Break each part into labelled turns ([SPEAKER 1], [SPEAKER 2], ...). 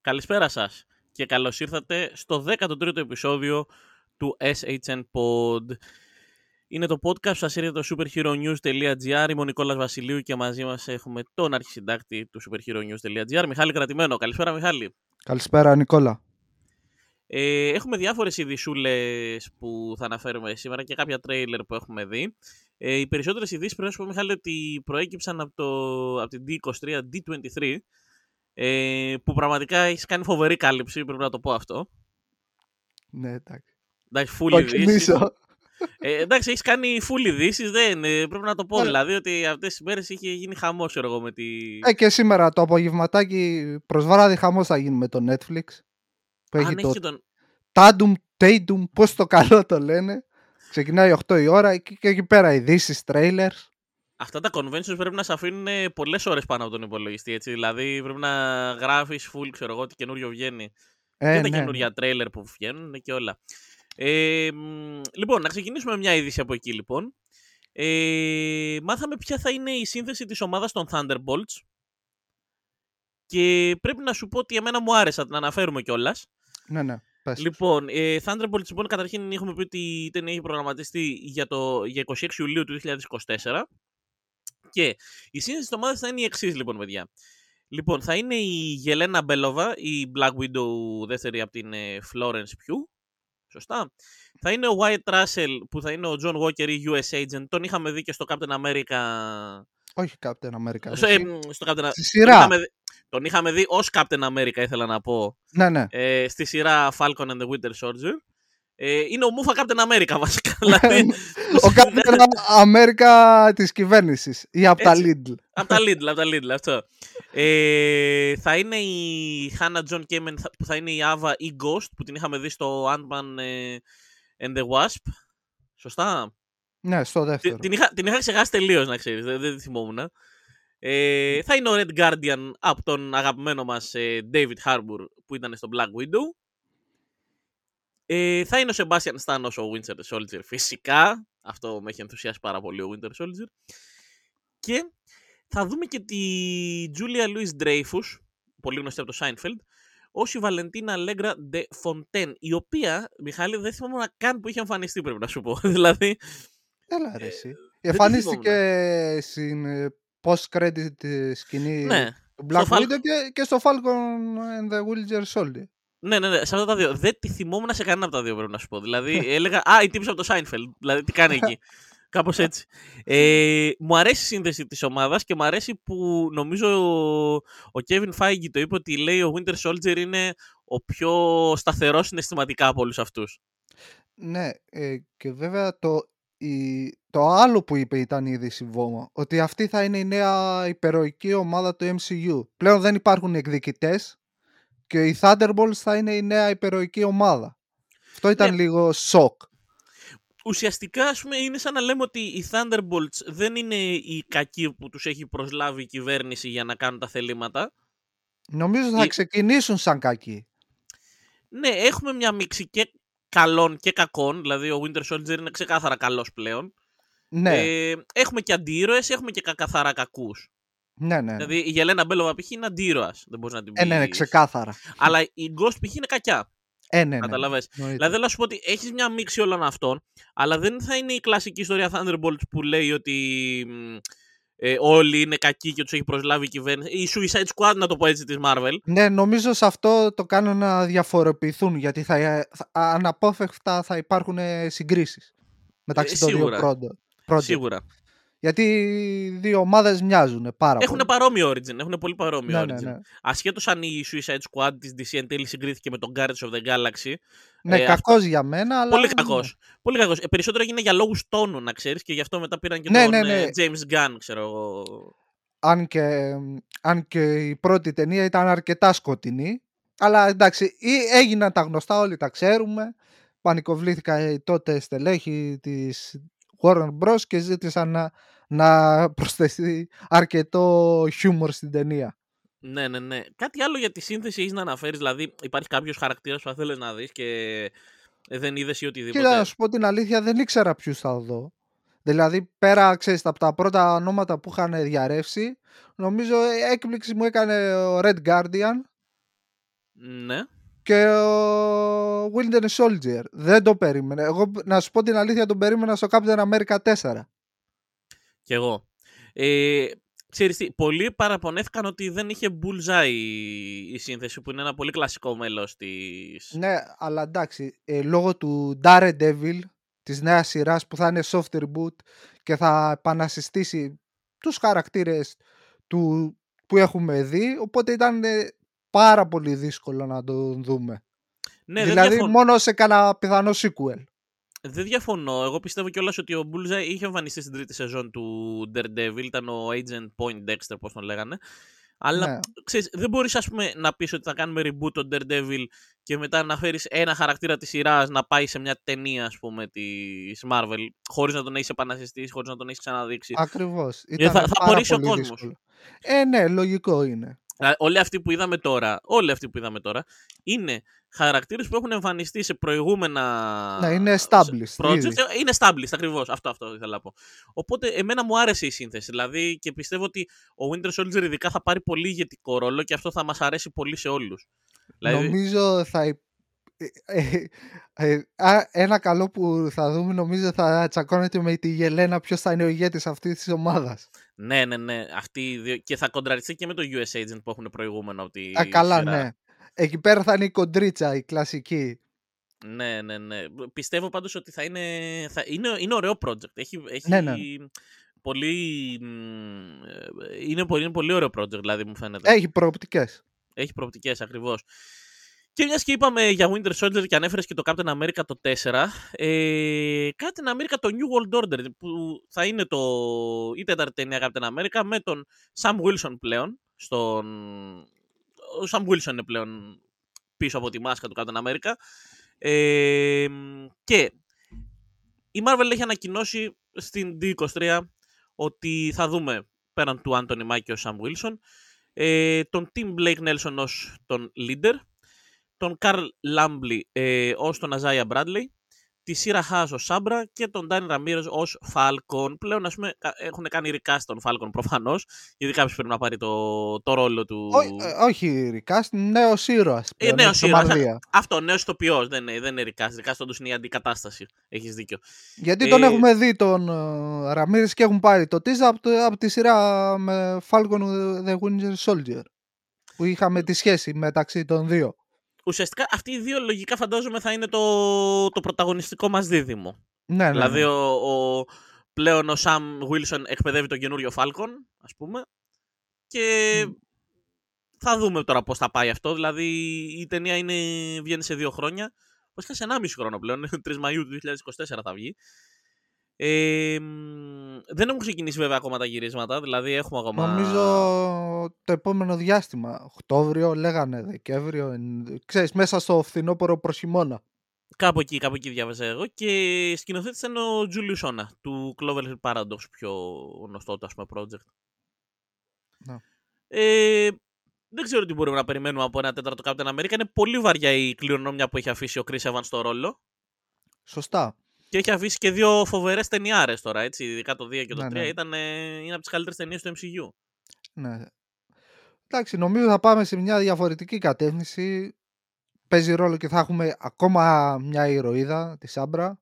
[SPEAKER 1] Καλησπέρα σας και καλώς ήρθατε στο 13ο επεισόδιο του SHN Pod. Είναι το podcast που σας έρχεται το superheronews.gr. Είμαι ο Νικόλας Βασιλείου και μαζί μας έχουμε τον αρχισυντάκτη του superheronews.gr, Μιχάλη Κρατημένο. Καλησπέρα Μιχάλη.
[SPEAKER 2] Καλησπέρα Νικόλα.
[SPEAKER 1] Ε, έχουμε διάφορες ειδησούλες που θα αναφέρουμε σήμερα και κάποια τρέιλερ που έχουμε δει. Ε, οι περισσότερες ειδήσεις πρέπει να σου πω Μιχάλη ότι προέκυψαν από, το, από την D23, D23 ε, που πραγματικά έχεις κάνει φοβερή κάλυψη, πρέπει να το πω αυτό.
[SPEAKER 2] Ναι, εντάξει.
[SPEAKER 1] Εντάξει, full ειδήσεις. Ε, εντάξει, έχεις κάνει full ειδήσεις, δεν ε, πρέπει να το πω. Δηλαδή ότι αυτές τις μέρες είχε γίνει χαμός, εγώ με τη.
[SPEAKER 2] Ε, και σήμερα το απογευματάκι προς βράδυ χαμός θα γίνει με το Netflix.
[SPEAKER 1] Που έχει το. Τον...
[SPEAKER 2] Tandum, Tatum, πώς το καλό το λένε. Ξεκινάει 8 η ώρα και εκεί πέρα ειδήσεις, trailers.
[SPEAKER 1] Αυτά τα conventions πρέπει να σε αφήνουν πολλές ώρες πάνω από τον υπολογιστή. Έτσι. Δηλαδή πρέπει να γράφεις full, ξέρω εγώ, τι καινούριο βγαίνει. Ε, και τα ναι. καινούργια τρέιλερ που βγαίνουν και όλα. Ε, λοιπόν, να ξεκινήσουμε μια είδηση από εκεί λοιπόν. Ε, μάθαμε ποια θα είναι η σύνθεση της ομάδας των Thunderbolts και πρέπει να σου πω ότι εμένα μου άρεσε, να αναφέρουμε κιόλας.
[SPEAKER 2] Ναι, ναι.
[SPEAKER 1] Πες. Λοιπόν, ε, Thunderbolts, λοιπόν, καταρχήν έχουμε πει ότι η ταινία έχει προγραμματιστεί για, το, για 26 Ιουλίου του 2024 και η σύνθεση της ομάδας θα είναι η εξής λοιπόν, παιδιά. Λοιπόν, θα είναι η Γελένα Μπέλοβα, η Black Widow δεύτερη από την ε, Florence Pugh, Σωστά. Θα είναι ο White Russell που θα είναι ο John Walker ή US Agent. Τον είχαμε δει και στο Captain America.
[SPEAKER 2] Όχι Captain America.
[SPEAKER 1] Στο, ε, στο Captain...
[SPEAKER 2] Στη σειρά. Τον είχαμε,
[SPEAKER 1] τον είχαμε δει ως Captain America ήθελα να πω.
[SPEAKER 2] Ναι, ναι.
[SPEAKER 1] Ε, στη σειρά Falcon and the Winter Soldier. Ε, είναι ο Μούφα Captain America βασικά. δηλαδή,
[SPEAKER 2] ο Captain America της κυβέρνησης ή από τα Lidl.
[SPEAKER 1] από τα Lidl, από τα Lidl, αυτό. Ε, θα είναι η Hannah John Kamen που θα είναι η Ava ή Ghost που την είχαμε δει στο Ant-Man ε, and the Wasp. Σωστά;
[SPEAKER 2] Ναι, στο δεύτερο.
[SPEAKER 1] Την, είχα, την είχα ξεχάσει τελείως, να ξέρεις. Δεν, δεν τη θυμόμουν. Ε, θα είναι ο Red Guardian από τον αγαπημένο μας ε, David Harbour που ήταν στο Black Widow. Ε, θα είναι ο Sebastian Stan ο Winter Soldier φυσικά. Αυτό με έχει ενθουσιάσει πάρα πολύ ο Winter Soldier. Και θα δούμε και τη Julia Louis Dreyfus, πολύ γνωστή από το Seinfeld, ως η Βαλεντίνα Αλέγκρα de Fontaine, η οποία, Μιχάλη, δεν θυμάμαι καν που είχε εμφανιστεί, πρέπει να σου πω. δηλαδή...
[SPEAKER 2] Έλα ρε εσύ. Ε, Εμφανίστηκε στην ε, post-credit σκηνή
[SPEAKER 1] ναι.
[SPEAKER 2] του Black Widow και, και στο Falcon and the Winter Soldier.
[SPEAKER 1] Ναι, ναι, ναι, σε αυτά τα δύο. Δεν τη θυμόμουν σε κανένα από τα δύο, πρέπει να σου πω. Δηλαδή, έλεγα, Α, η τύπη από το Seinfeld. Δηλαδή, τι κάνει εκεί. Κάπως έτσι. Ε, μου αρέσει η σύνδεση της ομάδας και μου αρέσει που νομίζω ο Kevin Feige το είπε ότι λέει ο Winter Soldier είναι ο πιο σταθερός συναισθηματικά από όλους αυτούς.
[SPEAKER 2] Ναι, ε, και βέβαια το, η, το άλλο που είπε ήταν η είδηση Βόμα, ότι αυτή θα είναι η νέα υπεροϊκή ομάδα του MCU. Πλέον δεν υπάρχουν εκδικητές και οι Thunderbolts θα είναι η νέα υπεροϊκή ομάδα. Αυτό ήταν ναι. λίγο σοκ
[SPEAKER 1] ουσιαστικά ας πούμε, είναι σαν να λέμε ότι οι Thunderbolts δεν είναι οι κακοί που τους έχει προσλάβει η κυβέρνηση για να κάνουν τα θελήματα.
[SPEAKER 2] Νομίζω θα ξεκινήσουν σαν κακοί.
[SPEAKER 1] Ναι, έχουμε μια μίξη και καλών και κακών. Δηλαδή ο Winter Soldier είναι ξεκάθαρα καλός πλέον.
[SPEAKER 2] Ναι.
[SPEAKER 1] Ε, έχουμε και αντίρωες, έχουμε και καθαρά κακούς.
[SPEAKER 2] Ναι, ναι.
[SPEAKER 1] Δηλαδή η Γελένα Μπέλοβα π.χ. είναι αντίρωας. Δεν μπορείς να την πει.
[SPEAKER 2] Ε, ναι, ναι, ξεκάθαρα.
[SPEAKER 1] Αλλά η Ghost π.χ. είναι κακιά.
[SPEAKER 2] Ε, ναι, ναι.
[SPEAKER 1] Καταλαβες. Δηλαδή θέλω να σου πω ότι έχεις μια μίξη όλων αυτών, αλλά δεν θα είναι η κλασική ιστορία Thunderbolts που λέει ότι ε, όλοι είναι κακοί και τους έχει προσλάβει η κυβέρνηση. Η Suicide Squad, να το πω έτσι, της Marvel.
[SPEAKER 2] Ναι, νομίζω σε αυτό το κάνουν να διαφοροποιηθούν γιατί θα, θα, αναπόφευκτα θα υπάρχουν συγκρίσεις μεταξύ ε, των δύο πρώτων.
[SPEAKER 1] Σίγουρα.
[SPEAKER 2] Γιατί οι δύο ομάδες μοιάζουν πάρα
[SPEAKER 1] έχουν
[SPEAKER 2] πολύ.
[SPEAKER 1] παρόμοιο origin. Έχουν πολύ παρόμοιο
[SPEAKER 2] ναι,
[SPEAKER 1] origin.
[SPEAKER 2] Ναι, ναι.
[SPEAKER 1] Ασχέτως αν η Suicide Squad της DC εν τέλει συγκρίθηκε με τον Guardians of the Galaxy.
[SPEAKER 2] Ναι, ε, κακός αυτό... για μένα. Αλλά...
[SPEAKER 1] Πολύ κακός. Πολύ κακός. Ε, περισσότερο έγινε για λόγους τόνου, να ξέρεις, και γι' αυτό μετά πήραν και
[SPEAKER 2] ναι,
[SPEAKER 1] τον
[SPEAKER 2] ναι, ναι.
[SPEAKER 1] Ε, James Gunn, ξέρω εγώ.
[SPEAKER 2] Αν και, αν και η πρώτη ταινία ήταν αρκετά σκοτεινή. Αλλά εντάξει, έγιναν τα γνωστά, όλοι τα ξέρουμε. Πανικοβλήθηκα τότε στελέχη της Warner Bros. και ζήτησαν να να προσθέσει αρκετό χιούμορ στην ταινία.
[SPEAKER 1] Ναι, ναι, ναι. Κάτι άλλο για τη σύνθεση έχεις να αναφέρεις. Δηλαδή, υπάρχει κάποιος χαρακτήρας που θα θέλεις να δεις και δεν είδες ή οτιδήποτε;
[SPEAKER 2] Κοίτα, να σου πω την αλήθεια, δεν ήξερα ποιους θα δω. Δηλαδή, πέρα ξέρεις, από τα πρώτα ονόματα που είχαν διαρρεύσει, νομίζω έκπληξη μου έκανε ο Red Guardian.
[SPEAKER 1] Ναι.
[SPEAKER 2] Και ο Winter Soldier. Δεν το περίμενε. Εγώ να σου πω την αλήθεια τον περίμενα στο Captain America 4.
[SPEAKER 1] Κι εγώ. Ε, ξέρεις τι, πολλοί παραπονέθηκαν ότι δεν είχε bullseye η, η σύνθεση που είναι ένα πολύ κλασικό μέλος της...
[SPEAKER 2] Ναι, αλλά εντάξει, ε, λόγω του Daredevil της νέας σειράς που θα είναι soft reboot και θα επανασυστήσει τους χαρακτήρες του που έχουμε δει, οπότε ήταν ε, πάρα πολύ δύσκολο να το δούμε.
[SPEAKER 1] Ναι, δεν
[SPEAKER 2] δηλαδή
[SPEAKER 1] διαφωνώ.
[SPEAKER 2] μόνο σε κανένα πιθανό sequel.
[SPEAKER 1] Δεν διαφωνώ. Εγώ πιστεύω κιόλας ότι ο Bullseye είχε εμφανιστεί στην τρίτη σεζόν του Daredevil. Ήταν ο Agent Point Dexter, πώς τον λέγανε. Αλλά
[SPEAKER 2] Ναι.
[SPEAKER 1] ξέρεις, δεν μπορείς να πεις ότι θα κάνουμε reboot τον Daredevil και μετά να φέρεις ένα χαρακτήρα της σειράς να πάει σε μια ταινία, ας πούμε, της Marvel, χωρίς να τον έχεις επανασυστήσει, χωρίς να τον έχεις ξαναδείξει.
[SPEAKER 2] Ακριβώς.
[SPEAKER 1] Γιατί
[SPEAKER 2] Ήταν
[SPEAKER 1] θα- θα
[SPEAKER 2] πάρα
[SPEAKER 1] απορρίσει ο
[SPEAKER 2] πολύ
[SPEAKER 1] κόσμος.
[SPEAKER 2] δύσκολο. Ε, ναι, λογικό είναι.
[SPEAKER 1] Δηλαδή, όλοι αυτοί που είδαμε τώρα, όλοι αυτοί που είδαμε τώρα, είναι χαρακτήρες που έχουν εμφανιστεί σε προηγούμενα.
[SPEAKER 2] Ναι, είναι
[SPEAKER 1] σε
[SPEAKER 2] established
[SPEAKER 1] projects.
[SPEAKER 2] ήδη.
[SPEAKER 1] Ε, Είναι established, ακριβώς. Αυτό, αυτό ήθελα να πω. Οπότε, εμένα μου άρεσε η σύνθεση. Δηλαδή, και πιστεύω ότι ο Winter Soldier ειδικά θα πάρει πολύ ηγετικό ρόλο και αυτό θα μας αρέσει πολύ σε όλους. Δηλαδή,
[SPEAKER 2] Νομίζω θα... υ- ε, ε, ε, α, ένα καλό που θα δούμε νομίζω θα τσακώνεται με τη Γελένα ποιος θα είναι ο ηγέτης αυτής της ομάδας.
[SPEAKER 1] Ναι, ναι, ναι. Αυτοί οι δύο... Και θα κοντραριστεί και με το US Agent που έχουν προηγούμενο από τη
[SPEAKER 2] Α, καλά,
[SPEAKER 1] σειρά.
[SPEAKER 2] ναι. Εκεί πέρα θα είναι η κοντρίτσα, η κλασική.
[SPEAKER 1] Ναι, ναι, ναι. Πιστεύω πάντως ότι θα είναι, θα είναι, είναι ωραίο project. Έχει, έχει
[SPEAKER 2] Ναι, ναι.
[SPEAKER 1] πολύ... μ, ε, Είναι πολύ, είναι πολύ ωραίο project, δηλαδή, μου φαίνεται.
[SPEAKER 2] Έχει προοπτικές.
[SPEAKER 1] Έχει προοπτικές, ακριβώς. Και μιας και είπαμε για Winter Soldier και ανέφερες και το Captain America το 4, ε, Captain America το New World Order, που θα είναι το, η τέταρτη ταινία Captain America με τον Sam Wilson πλέον. Στον... Ο Sam Wilson είναι πλέον πίσω από τη μάσκα του Captain America. Ε, και η Marvel έχει ανακοινώσει στην D23 ότι θα δούμε πέραν του Anthony Mackie και ο Sam Wilson ε, τον Tim Blake Nelson ως τον leader, τον Carl Lambley ε, ως τον Isaiah Bradley, τη Σίρα Haas ως Σάμπρα και τον Danny Ramirez ως Falcon. Πλέον ας πούμε κα- έχουν κάνει recast τον Falcon προφανώς, γιατί κάποιος πρέπει να πάρει το, το ρόλο του...
[SPEAKER 2] Ό, ε, όχι, Recast, νέος ήρωας.
[SPEAKER 1] Ε,
[SPEAKER 2] πλέον,
[SPEAKER 1] νέος
[SPEAKER 2] έχει
[SPEAKER 1] ήρωας.
[SPEAKER 2] Σομαλία.
[SPEAKER 1] Αυτό, νέος ηθοποιός, δεν είναι, δεν είναι recast. Recast όντως είναι η αντικατάσταση. Έχεις δίκιο.
[SPEAKER 2] Γιατί τον
[SPEAKER 1] Ε,
[SPEAKER 2] έχουμε δει τον uh, Ραμίρες και έχουν πάρει το teaser από, το- από τη σειρά με Falcon The Winter Soldier. Που είχαμε τη σχέση μεταξύ των δύο.
[SPEAKER 1] Ουσιαστικά αυτοί οι δύο λογικά φαντάζομαι θα είναι το, το πρωταγωνιστικό μας δίδυμο.
[SPEAKER 2] Ναι, ναι,
[SPEAKER 1] Δηλαδή
[SPEAKER 2] ναι.
[SPEAKER 1] ο, ο, πλέον ο Sam Wilson εκπαιδεύει τον καινούριο Falcon, ας πούμε. Και
[SPEAKER 2] Μμ.
[SPEAKER 1] θα δούμε τώρα πώς θα πάει αυτό. Δηλαδή η ταινία είναι, βγαίνει σε δύο χρόνια. Βασικά σε 1,5 χρόνο πλέον. 3 Μαΐου του 2024 θα βγει. Ε, μ, δεν έχουν ξεκινήσει βέβαια ακόμα τα γυρίσματα. Δηλαδή έχουμε ακόμα...
[SPEAKER 2] Νομίζω το επόμενο διάστημα, Οκτώβριο, λέγανε Δεκέμβριο, εν- ξέρεις, μέσα στο φθινόπωρο προς χειμώνα.
[SPEAKER 1] Κάπου εκεί, κάπου εκεί διάβαζα εγώ. Και σκηνοθέτης ήταν ο Julius Ona του Cloverfield Paradox, πιο γνωστό του ας πούμε project.
[SPEAKER 2] Ναι.
[SPEAKER 1] Ε, δεν ξέρω τι μπορούμε να περιμένουμε από ένα τέταρτο Captain America. Είναι πολύ βαριά η κληρονόμια που έχει αφήσει ο Chris Evans στο ρόλο.
[SPEAKER 2] Σωστά.
[SPEAKER 1] Και έχει αφήσει και δύο φοβερές ταινιάρες τώρα, έτσι. Ειδικά το 2 και το 3
[SPEAKER 2] Ναι, ναι.
[SPEAKER 1] ήταν, ε, είναι από τις καλύτερες ταινίες του MCU.
[SPEAKER 2] Ναι. Εντάξει, νομίζω θα πάμε σε μια διαφορετική κατεύθυνση. Παίζει ρόλο και θα έχουμε ακόμα μια ηρωίδα, τη Σάμπρα.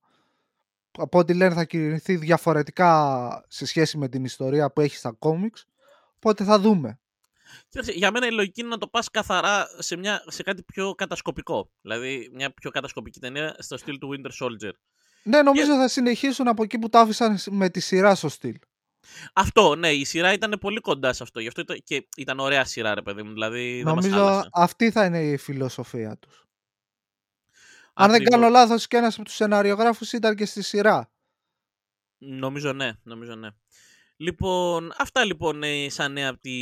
[SPEAKER 2] που Από ό,τι λένε θα κινηθεί διαφορετικά σε σχέση με την ιστορία που έχει στα κόμιξ. Οπότε θα δούμε.
[SPEAKER 1] Κοίταξε, για μένα η λογική είναι να το πας καθαρά σε, μια, σε κάτι πιο κατασκοπικό. Δηλαδή, μια πιο κατασκοπική ταινία στο στυλ του Winter Soldier.
[SPEAKER 2] Ναι, νομίζω θα συνεχίσουν από εκεί που τα άφησαν με τη σειρά στο στυλ.
[SPEAKER 1] Αυτό, ναι, η σειρά ήταν πολύ κοντά σε αυτό. Γι' αυτό ήταν, και ήταν ωραία σειρά, ρε παιδί μου. Δηλαδή, δεν μας
[SPEAKER 2] Νομίζω
[SPEAKER 1] χάλασε.
[SPEAKER 2] αυτή θα είναι η φιλοσοφία τους. Αν δεν
[SPEAKER 1] Ακριβώς.
[SPEAKER 2] κάνω λάθος και ένας από τους σεναριογράφους ήταν και στη σειρά.
[SPEAKER 1] Νομίζω ναι, νομίζω ναι. Λοιπόν, αυτά λοιπόν ε, σαν νέα από τη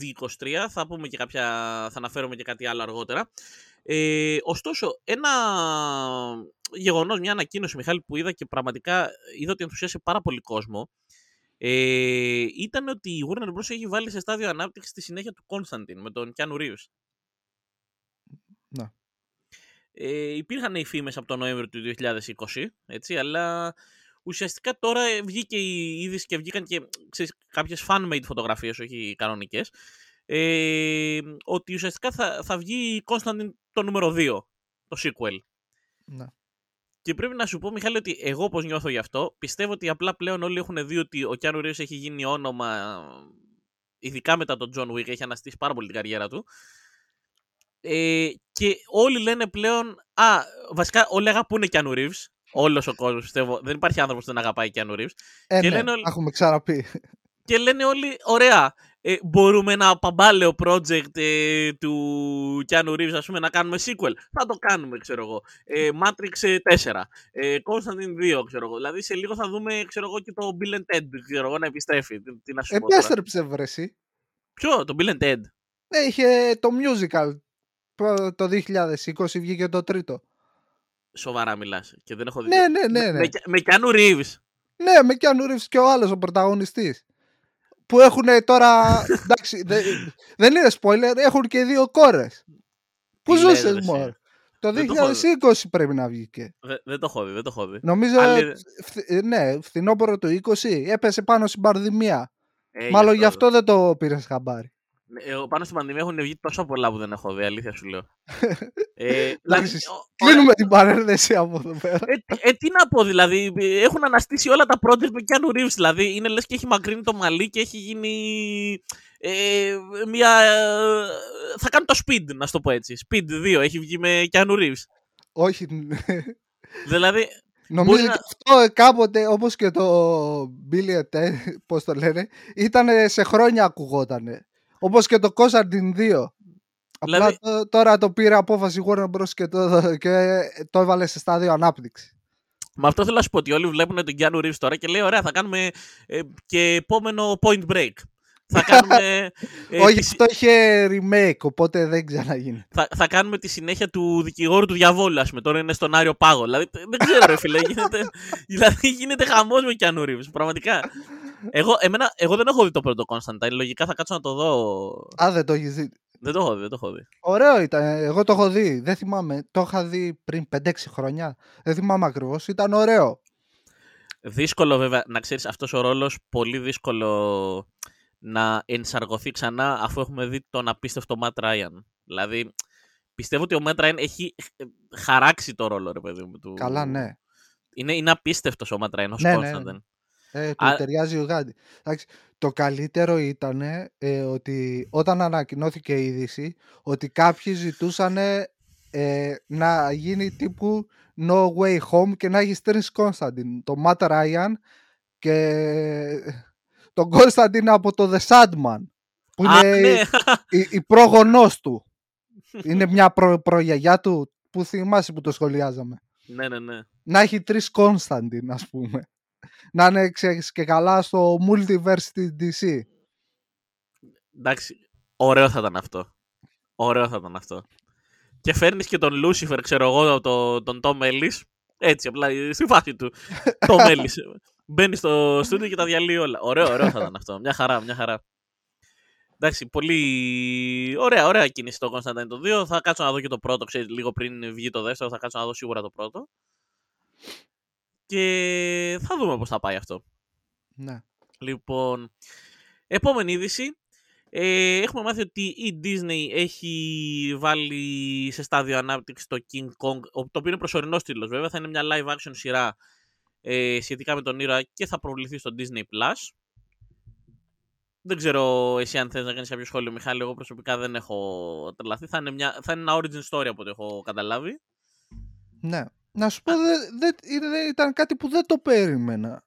[SPEAKER 1] D23. Θα πούμε και κάποια, θα αναφέρουμε και κάτι άλλο αργότερα. Ε, ωστόσο, ένα γεγονός, μια ανακοίνωση, Μιχάλη, που είδα και πραγματικά είδα ότι ενθουσίασε πάρα πολύ κόσμο, ε, ήταν ότι η Warner Bros. έχει βάλει σε στάδιο ανάπτυξης τη συνέχεια του Constantine με τον Keanu Reeves.
[SPEAKER 2] Ναι.
[SPEAKER 1] Ε, υπήρχαν οι φήμες από τον Νοέμβριο του 2020, έτσι, αλλά ουσιαστικά τώρα ε, βγήκε η είδηση και βγήκαν και ξέρεις, κάποιες fan-made φωτογραφίες, όχι κανονικές, ε, ότι ουσιαστικά θα, θα βγει Constantine το νούμερο 2, το sequel.
[SPEAKER 2] Ναι.
[SPEAKER 1] Και πρέπει να σου πω, Μιχάλη, ότι εγώ πώς νιώθω γι' αυτό, πιστεύω ότι απλά πλέον όλοι έχουν δει ότι ο Keanu Reeves έχει γίνει όνομα, ειδικά μετά τον John Wick, έχει αναστήσει πάρα πολύ την καριέρα του. Ε, και όλοι λένε πλέον, α, βασικά όλοι αγαπούν Keanu Reeves, όλος ο κόσμος πιστεύω, δεν υπάρχει άνθρωπος που δεν αγαπάει Keanu Reeves.
[SPEAKER 2] Ε,
[SPEAKER 1] Και
[SPEAKER 2] ναι,
[SPEAKER 1] λένε όλοι-
[SPEAKER 2] έχουμε ξαναπεί.
[SPEAKER 1] Και λένε όλοι, ωραία, ε, μπορούμε ένα παμπάλαιο project ε, του Keanu Reeves, ας πούμε, να κάνουμε sequel. Θα το κάνουμε, ξέρω εγώ. Ε, Matrix ε, 4, ε, Constantine 2, ξέρω εγώ. Δηλαδή, σε λίγο θα δούμε, ξέρω εγώ, και το Bill and Ted, ξέρω εγώ, να επιστρέφει. Τι, τι να σου πω τώρα.
[SPEAKER 2] Επέστρεψε βρεσί.
[SPEAKER 1] Ποιο, το Bill and Ted;
[SPEAKER 2] Ναι, είχε το musical προ- το 2020 βγήκε το τρίτο.
[SPEAKER 1] Σοβαρά μιλάς. Και δεν έχω δει.
[SPEAKER 2] Ναι, ναι, ναι. ναι.
[SPEAKER 1] Με, με Keanu Reeves.
[SPEAKER 2] Ναι, με Keanu Reeves και ο άλλος ο πρωταγωνιστής. Που έχουν τώρα. εντάξει, δε- δεν είναι spoiler, έχουν και δύο κόρες. Πού
[SPEAKER 1] Τι λες,
[SPEAKER 2] ζούσες,
[SPEAKER 1] ρε, εσύ;
[SPEAKER 2] μωρέ. Το
[SPEAKER 1] Δεν το έχω
[SPEAKER 2] 2020 πρέπει να βγήκε.
[SPEAKER 1] Δε- δεν το έχω δει, δεν το έχω δει.
[SPEAKER 2] Νομίζω.
[SPEAKER 1] Άλλη-
[SPEAKER 2] φθ- ε, ναι, φθινόπωρο του 20 έπεσε πάνω στην παρδημία.
[SPEAKER 1] Ε,
[SPEAKER 2] Μάλλον γι' αυτό δεν το πήρες χαμπάρι.
[SPEAKER 1] Ε, πάνω στην πανδημία έχουν βγει τόσο πολλά που δεν έχω δει, αλήθεια σου λέω. ε, δηλαδή,
[SPEAKER 2] Εντάξει,
[SPEAKER 1] ο-
[SPEAKER 2] Κλείνουμε την παρένθεση από εδώ πέρα.
[SPEAKER 1] Ε, τι- ε, τι να πω, δηλαδή. ε, Έχουν αναστήσει όλα τα project με Keanu Reeves. Δηλαδή, είναι λες και έχει μακρύνει το μαλλί και έχει γίνει. Ε, μια. ε, θα κάνει το Speed, να σου το πω έτσι. Speed 2 έχει βγει με Keanu Reeves.
[SPEAKER 2] Όχι.
[SPEAKER 1] Δηλαδή,
[SPEAKER 2] Νομίζω
[SPEAKER 1] Μπορεί
[SPEAKER 2] και αυτό κάποτε, όπως και το Billy Ted, πώς το λένε, ήταν σε χρόνια ακουγότανε. Όπως και το Constantine 2. Απλά
[SPEAKER 1] Δηλαδή-
[SPEAKER 2] τω- τώρα το πήρε απόφαση Warner Bros. Και το, και το έβαλε σε στάδιο ανάπτυξη.
[SPEAKER 1] με αυτό θέλω να σου πω ότι όλοι βλέπουν τον Keanu Reeves τώρα και λέει: Ωραία, θα κάνουμε ε, και επόμενο Point Break. Θα κάνουμε. ε,
[SPEAKER 2] Όχι,
[SPEAKER 1] τη συ-
[SPEAKER 2] αυτό είχε remake, οπότε δεν ξαναγίνει.
[SPEAKER 1] θα, θα κάνουμε τη συνέχεια του δικηγόρου του διαβόλου, ας πούμε. Τώρα είναι στον Άριο Πάγο. Δηλαδή, δεν ξέρω, ρε φίλε. Γίνεται, δηλαδή, γίνεται χαμός με Keanu Reeves. Πραγματικά. Εγώ, εμένα, εγώ δεν έχω δει το πρώτο Constantine. Λογικά θα κάτσω να το δω.
[SPEAKER 2] Α, δεν το έχεις δει.
[SPEAKER 1] Δεν το έχω δει, δεν το έχω δει.
[SPEAKER 2] Ωραίο ήταν. Εγώ το έχω δει. Δεν θυμάμαι. Το είχα δει πριν 5-6 χρόνια. Δεν θυμάμαι ακριβώς. Ήταν ωραίο.
[SPEAKER 1] Δύσκολο βέβαια, να ξέρεις αυτός ο ρόλος, πολύ δύσκολο να ενσαργωθεί ξανά αφού έχουμε δει τον απίστευτο Matt Ryan. Δηλαδή, πιστεύω ότι ο Matt Ryan έχει ε, χαράξει το ρόλο, ρε παιδί μου. Του...
[SPEAKER 2] Καλά, ναι.
[SPEAKER 1] Είναι, είναι απίστευτος ο Matt Ryan ως
[SPEAKER 2] Ναι, ναι,
[SPEAKER 1] Constantine.
[SPEAKER 2] Ε, του
[SPEAKER 1] Α-
[SPEAKER 2] ταιριάζει ο Γάντι. Εντάξει, το καλύτερο ήταν ε, ότι όταν ανακοινώθηκε η είδηση ότι κάποιοι ζητούσαν ε, να γίνει τύπου No Way Home και να έχει τρεις Constantine. Το Matt Ryan και τον Constantine από το The Sandman που
[SPEAKER 1] Α,
[SPEAKER 2] είναι
[SPEAKER 1] ναι.
[SPEAKER 2] η, η πρόγονός του. είναι μια προ, προγιαγιά του που θυμάσαι που το σχολιάζαμε
[SPEAKER 1] ναι, ναι, ναι.
[SPEAKER 2] να έχει τρεις Constantine, ας πούμε. Να είναι ξέρεις, και καλά στο multiverse της DC.
[SPEAKER 1] Εντάξει, ωραίο θα ήταν αυτό. Ωραίο θα ήταν αυτό. Και φέρνεις και τον Λούσιφερ, ξέρω εγώ, το- τον Tom Ellis. Έτσι, απλά στη φάση του. Tom Ellis. Μπαίνει στο στούντιο και τα διαλύει όλα. Ωραίο, ωραίο θα ήταν αυτό. Μια χαρά, μια χαρά. Εντάξει, πολύ ωραία, ωραία κίνηση το Constantine το 2. Θα κάτσω να δω και το πρώτο, ξέρεις, λίγο πριν βγει το δεύτερο, θα κάτσω να δω σίγουρα το πρώτο. Και θα δούμε πώς θα πάει αυτό.
[SPEAKER 2] Ναι.
[SPEAKER 1] Λοιπόν, επόμενη είδηση. Ε, έχουμε μάθει ότι η Disney έχει βάλει σε στάδιο ανάπτυξης το King Kong, ο- το οποίο είναι προσωρινός στήλος βέβαια, θα είναι μια live action σειρά ε, σχετικά με τον ήρωα και θα προβληθεί στο Disney+. Plus. Δεν ξέρω εσύ αν θες να κάνεις κάποιο σχόλιο, Μιχάλη, εγώ προσωπικά δεν έχω τρελαθεί. Θα είναι, μια, θα είναι ένα origin story από ό,τι έχω καταλάβει.
[SPEAKER 2] ναι. Να σου πω, δεν δεν- είναι- ήταν κάτι που δεν το περίμενα.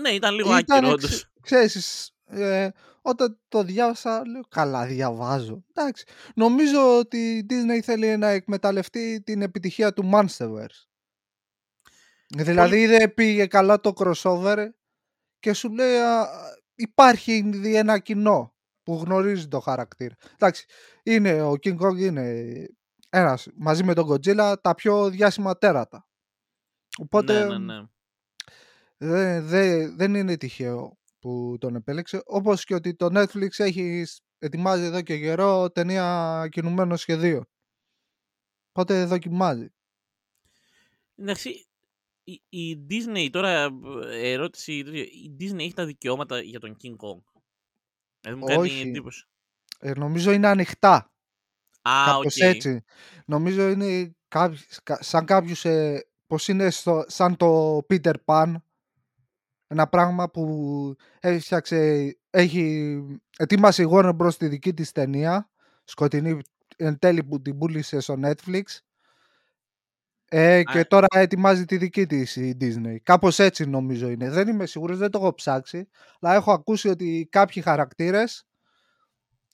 [SPEAKER 1] Ναι, ήταν λίγο
[SPEAKER 2] Ήταν,
[SPEAKER 1] άκυρο,
[SPEAKER 2] ξε-
[SPEAKER 1] όντως.
[SPEAKER 2] ξέρεις, ε, όταν το διάβασα, λέω καλά διαβάζω. Εντάξει. Νομίζω ότι η Disney θέλει να εκμεταλλευτεί την επιτυχία του Monsterverse. Δηλαδή είδε πήγε καλά το crossover και σου λέει α, υπάρχει ήδη ένα κοινό που γνωρίζει το χαρακτήρα. Εντάξει, είναι, ο King Kong είναι ένας μαζί με τον Godzilla τα πιο διάσημα τέρατα. Οπότε
[SPEAKER 1] Ναι, ναι, ναι.
[SPEAKER 2] δεν, δεν, δεν είναι τυχαίο που τον επέλεξε. Όπως και ότι το Netflix έχει σ- ετοιμάζει εδώ και καιρό ταινία κινουμένο σχεδίο. Οπότε δοκιμάζει.
[SPEAKER 1] Εντάξει, η, η Disney τώρα, ε, ερώτηση, η Disney έχει τα δικαιώματα για τον King Kong; Δηλαδή μου κάνει
[SPEAKER 2] Όχι.
[SPEAKER 1] εντύπωση.
[SPEAKER 2] Ε, νομίζω είναι ανοιχτά.
[SPEAKER 1] Α,
[SPEAKER 2] Κάπως
[SPEAKER 1] οκ.
[SPEAKER 2] έτσι. Νομίζω είναι κάποιους- κα- σαν κάποιους, ε, πως είναι στο, σαν το Peter Pan. Ένα πράγμα που έφτιαξε, έχει ετοίμασε η Warner Bros. τη δική της ταινία, σκοτεινή εν τέλει που την πούλησε στο Netflix. Ε, και
[SPEAKER 1] Α.
[SPEAKER 2] τώρα ετοιμάζει τη δική της η Disney. Κάπως έτσι νομίζω είναι. Δεν είμαι σίγουρος, δεν το έχω ψάξει. Αλλά έχω ακούσει ότι κάποιοι χαρακτήρες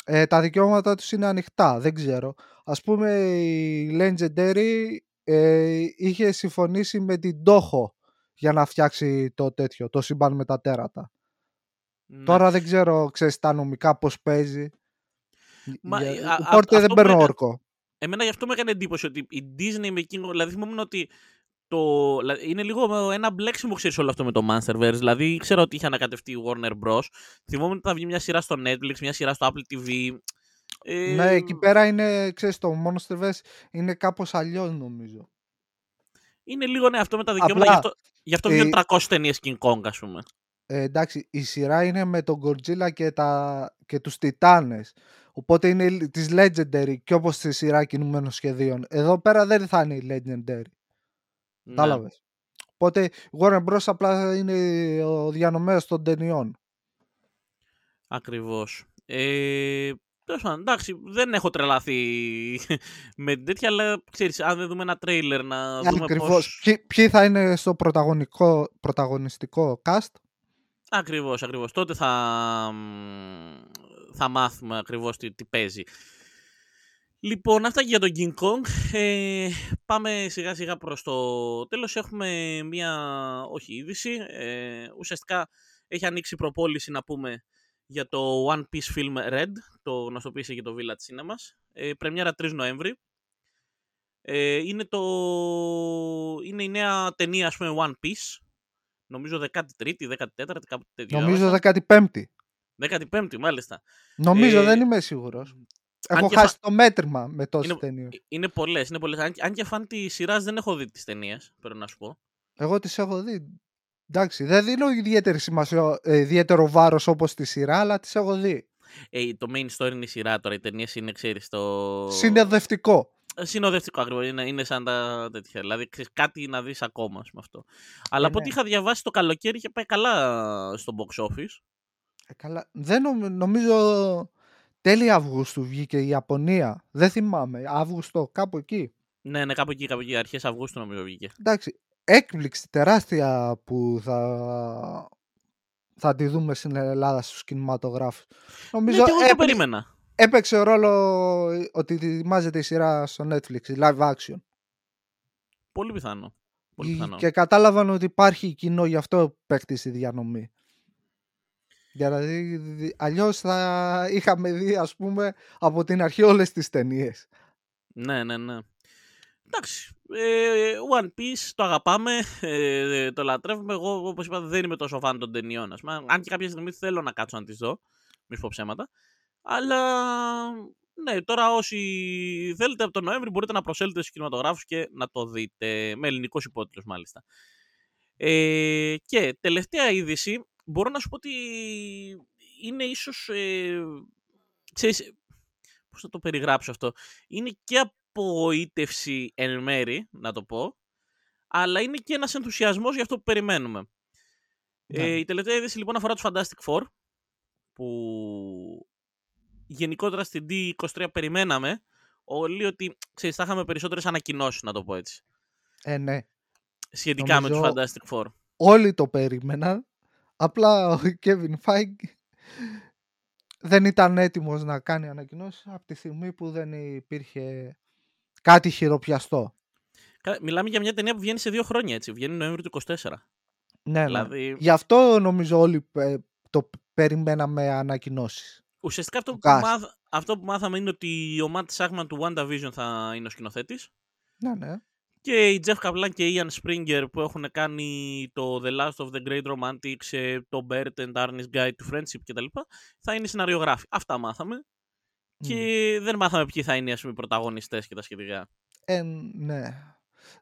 [SPEAKER 2] ε, τα δικαιώματα τους είναι ανοιχτά. Δεν ξέρω. Ας πούμε η Legendary ε, είχε συμφωνήσει με την Toho για να φτιάξει το τέτοιο, το σύμπαν με τα τέρατα.
[SPEAKER 1] Ναι.
[SPEAKER 2] Τώρα δεν ξέρω, ξέρεις, τα νομικά πώς παίζει.
[SPEAKER 1] Μα,
[SPEAKER 2] Για-
[SPEAKER 1] ε, α- α-
[SPEAKER 2] Οπότε δεν
[SPEAKER 1] αυτό
[SPEAKER 2] παίρνω
[SPEAKER 1] που έκα-
[SPEAKER 2] όρκο.
[SPEAKER 1] Εμένα γι' αυτό μου έκανε εντύπωση ότι η Disney με εκείνο. Δηλαδή θυμόμουν ότι. Το, δηλαδή, είναι λίγο ένα μπλέξιμο, ξέρεις όλο αυτό με το Monsterverse. Δηλαδή ήξερα ότι είχε ανακατευτεί η Warner Bros. Θυμόμουν ότι θα βγει μια σειρά στο Netflix, μια σειρά στο Apple TV. Ε,
[SPEAKER 2] Ναι, εκεί πέρα είναι, ξέρεις, το Monsterverse είναι κάπως αλλιώς νομίζω.
[SPEAKER 1] Είναι λίγο ναι, αυτό με τα δικαιώματα.
[SPEAKER 2] Απλά,
[SPEAKER 1] γι' αυτό, γι αυτό
[SPEAKER 2] ε,
[SPEAKER 1] βγαίνουν 300 ταινίες King Kong, ας πούμε.
[SPEAKER 2] Ε, εντάξει, η σειρά είναι με τον Godzilla και, τα, και τους Τιτάνες. Οπότε είναι λ- της Legendary και όπως στη σειρά κινουμένων σχεδίων. Εδώ πέρα δεν θα είναι η Legendary.
[SPEAKER 1] Ναι,
[SPEAKER 2] Κατάλαβες. Οπότε η Warner Bros. απλά είναι ο διανομέας των ταινιών.
[SPEAKER 1] Ακριβώς. Ε, τέλος πάντων, εντάξει, δεν έχω τρελαθεί με τέτοια, αλλά ξέρεις, αν δεν δούμε ένα τρέιλερ να δούμε
[SPEAKER 2] Ακριβώς.
[SPEAKER 1] πώς...
[SPEAKER 2] Ποιοι, ποιοι θα είναι στο πρωταγωνικό, πρωταγωνιστικό cast;
[SPEAKER 1] Ακριβώς, ακριβώς. Τότε θα, μ, θα μάθουμε ακριβώς τι, τι παίζει. Λοιπόν, αυτά και για τον King Kong. Ε, πάμε σιγά σιγά προς το τέλος. Έχουμε μία, όχι είδηση, ε, ουσιαστικά έχει ανοίξει η προπόληση να πούμε για το One Piece Film Red, το γνωστοποίησε και το Village Cinemas. Ε, πρεμιέρα 3 Νοέμβρη. Ε, είναι, το... είναι η νέα ταινία, ας πούμε, One Piece. Νομίζω 13η, 14η, κάπου τέτοιο.
[SPEAKER 2] Νομίζω
[SPEAKER 1] διάβασα.
[SPEAKER 2] 15η.
[SPEAKER 1] 15η, μάλιστα.
[SPEAKER 2] Νομίζω,
[SPEAKER 1] Ε,
[SPEAKER 2] δεν είμαι σίγουρος.
[SPEAKER 1] Αν
[SPEAKER 2] Έχω
[SPEAKER 1] και
[SPEAKER 2] χάσει το μέτρημα με τόσες
[SPEAKER 1] Είναι-
[SPEAKER 2] ταινίες.
[SPEAKER 1] Ε, Είναι πολλές, είναι πολλές. Αν, αν και φαν τη σειράς δεν έχω δει τις ταινίες, πρέπει να σου πω.
[SPEAKER 2] Εγώ τις έχω δει. Εντάξει, δεν δίνω ιδιαίτερη σημασία, ε, ιδιαίτερο βάρος όπως στη σειρά, αλλά τις έχω δει.
[SPEAKER 1] Ε, το main story είναι η σειρά τώρα. Οι ταινίες είναι, ξέρεις, το.
[SPEAKER 2] Συνοδευτικό.
[SPEAKER 1] Ε, Συνοδευτικό ακριβώς. Είναι, είναι σαν τα τέτοια. Δηλαδή, ξέρεις, κάτι να δεις ακόμα με αυτό. Αλλά
[SPEAKER 2] Ε,
[SPEAKER 1] από ό,τι
[SPEAKER 2] ναι.
[SPEAKER 1] είχα διαβάσει το καλοκαίρι είχε πάει καλά στο box office.
[SPEAKER 2] Ε, καλά. Δεν νομ- νομίζω τέλη Αυγούστου βγήκε η Ιαπωνία. Δεν θυμάμαι. Αύγουστο, κάπου εκεί.
[SPEAKER 1] Ναι, ναι, κάπου εκεί, κάπου εκεί. Αρχές Αυγούστου νομίζω βγήκε.
[SPEAKER 2] Εντάξει, έκπληξη τεράστια που θα, θα τη δούμε στην Ελλάδα στους κινηματογράφους.
[SPEAKER 1] Ναι,
[SPEAKER 2] Νομίζω
[SPEAKER 1] και εγώ το
[SPEAKER 2] έπαι-
[SPEAKER 1] περίμενα.
[SPEAKER 2] έπαιξε ρόλο ότι ετοιμάζεται η σειρά στο Netflix, η live action.
[SPEAKER 1] Πολύ πιθανό. Πολύ πιθανό.
[SPEAKER 2] Και κατάλαβαν ότι υπάρχει κοινό, γι' αυτό παίχτη στη διανομή. Δηλαδή, δι- αλλιώς θα είχαμε δει, ας πούμε, από την αρχή όλες τις ταινίες.
[SPEAKER 1] Ναι, ναι, ναι. Εντάξει. Ε, One Piece το αγαπάμε, ε, το λατρεύουμε. Εγώ, όπως είπα, δεν είμαι τόσο φαν των ταινιών. Ας πούμε. Αν και κάποια στιγμή θέλω να κάτσω να τις δω. Μη σου πω ψέματα. Αλλά ναι, τώρα όσοι θέλετε από τον Νοέμβρη μπορείτε να προσέλθετε στους κινηματογράφους και να το δείτε. Με ελληνικός υπότιτλος μάλιστα. Ε, και τελευταία είδηση, μπορώ να σου πω ότι είναι ίσως, ε, ξέρεις, πώς θα το περιγράψω αυτό, είναι και απογοήτευση εν μέρη, να το πω, αλλά είναι και ένας ενθουσιασμός για αυτό που περιμένουμε.
[SPEAKER 2] Ναι.
[SPEAKER 1] Ε, η τελευταία είδηση λοιπόν αφορά τους Fantastic Four, που γενικότερα στην D23 περιμέναμε όλοι ότι ξέρεις, θα είχαμε περισσότερες ανακοινώσεις, να το πω έτσι,
[SPEAKER 2] Ε, ναι.
[SPEAKER 1] σχετικά με
[SPEAKER 2] Νομίζω-
[SPEAKER 1] τους Fantastic Four.
[SPEAKER 2] Όλοι το περίμεναν. Απλά ο Kevin Feige δεν ήταν έτοιμος να κάνει ανακοινώσεις από τη στιγμή που δεν υπήρχε κάτι χειροπιαστό.
[SPEAKER 1] Κα- Μιλάμε για μια ταινία που βγαίνει σε δύο χρόνια, έτσι. Βγαίνει Νοέμβριο του 24.
[SPEAKER 2] Ναι, ναι.
[SPEAKER 1] Δηλαδή,
[SPEAKER 2] Γι' αυτό νομίζω όλοι ε, το περιμέναμε ανακοινώσεις.
[SPEAKER 1] ουσιαστικά αυτό
[SPEAKER 2] το
[SPEAKER 1] που,
[SPEAKER 2] cast.
[SPEAKER 1] μάθ, αυτό που μάθαμε είναι ότι ο Matt Sagman του WandaVision θα είναι ο σκηνοθέτης.
[SPEAKER 2] Ναι, ναι.
[SPEAKER 1] Και η Jeff Kaplan και η Ian Springer που έχουν κάνει το The Last of the Great Romantics, ε, το Bert and Arnie's Guide to Friendship κτλ. Θα είναι σεναριογράφοι. Αυτά μάθαμε. Και δεν μάθαμε ποιοι θα είναι ας πούμε, οι πρωταγωνιστές και τα σχετικά.
[SPEAKER 2] Ε, ναι.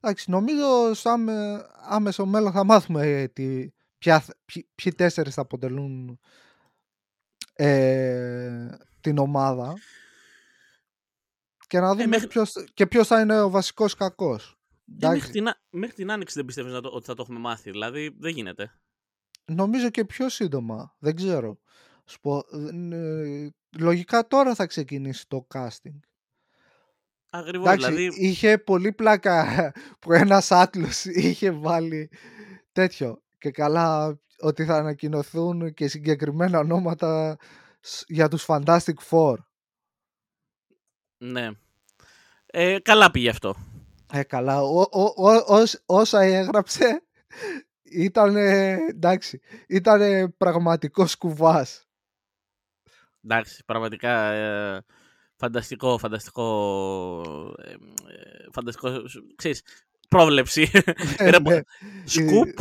[SPEAKER 2] Εντάξει, νομίζω στο άμε- άμεσο μέλλον θα μάθουμε ε, τι, ποια, θα- ποιοι, ποιοι τέσσερις θα αποτελούν ε, την ομάδα και να δούμε
[SPEAKER 1] μέχρι-
[SPEAKER 2] ποιος, και ποιος θα είναι ο βασικός κακός.
[SPEAKER 1] Ε,
[SPEAKER 2] Εντάξει,
[SPEAKER 1] μέχρι, την, α- μέχρι την άνοιξη δεν πιστεύεις να το- ότι θα το έχουμε μάθει. Δηλαδή δεν γίνεται.
[SPEAKER 2] Νομίζω και πιο σύντομα. Δεν ξέρω. Σου πω, ε, λογικά τώρα θα ξεκινήσει το casting.
[SPEAKER 1] Ακριβώς.
[SPEAKER 2] Εντάξει,
[SPEAKER 1] Δηλαδή,
[SPEAKER 2] είχε πολύ πλάκα που ένας άτλος είχε βάλει τέτοιο και καλά ότι θα ανακοινωθούν και συγκεκριμένα ονόματα σ- για τους Fantastic Four.
[SPEAKER 1] ναι. Ε, καλά πήγε αυτό.
[SPEAKER 2] Ε, καλά. Ο, ο, ο- ως- όσα έγραψε ήταν εντάξει, ήταν πραγματικός κουβάς.
[SPEAKER 1] Εντάξει, πραγματικά ε, φανταστικό, φανταστικό, ε, ε, φανταστικό, ξέρεις, πρόβλεψη.
[SPEAKER 2] Ε,
[SPEAKER 1] Ρε,
[SPEAKER 2] ναι.
[SPEAKER 1] Σκουπ,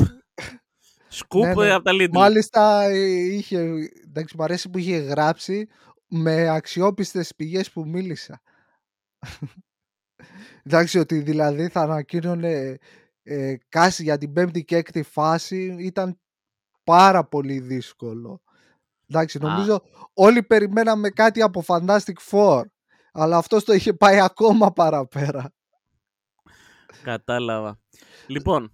[SPEAKER 1] σκουπ
[SPEAKER 2] Ναι, ναι.
[SPEAKER 1] ε, από τα Lidl.
[SPEAKER 2] Μάλιστα ε, είχε, εντάξει, μου αρέσει που είχε γράψει με αξιόπιστες πηγές που μίλησα. Εντάξει, ότι δηλαδή θα ανακοίνωνε ε, κάση για την πέμπτη και έκτη φάση ήταν πάρα πολύ δύσκολο. Εντάξει,
[SPEAKER 1] Α.
[SPEAKER 2] νομίζω όλοι περιμέναμε κάτι από Fantastic Four, αλλά αυτός το είχε πάει ακόμα παραπέρα.
[SPEAKER 1] Κατάλαβα. Λοιπόν,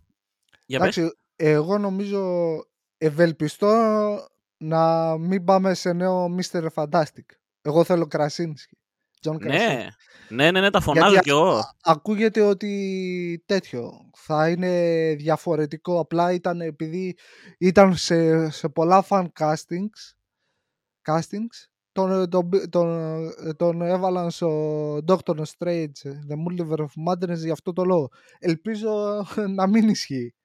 [SPEAKER 1] για πες.
[SPEAKER 2] Εντάξει, εγώ νομίζω ευελπιστώ να μην πάμε σε νέο Mr. Fantastic. Εγώ θέλω Κρασίνσκι. Τζον Κρασίνσκι.
[SPEAKER 1] Ναι, ναι, ναι, ναι, τα φωνάζω
[SPEAKER 2] Γιατί
[SPEAKER 1] κι εγώ.
[SPEAKER 2] α- ακούγεται ότι τέτοιο θα είναι διαφορετικό. Απλά ήταν επειδή ήταν σε, σε πολλά fan castings, castings τον, τον, τον, τον έβαλαν στο Doctor Strange, The Multiverse of Madness για αυτό το λόγο. Ελπίζω να μην ισχύει.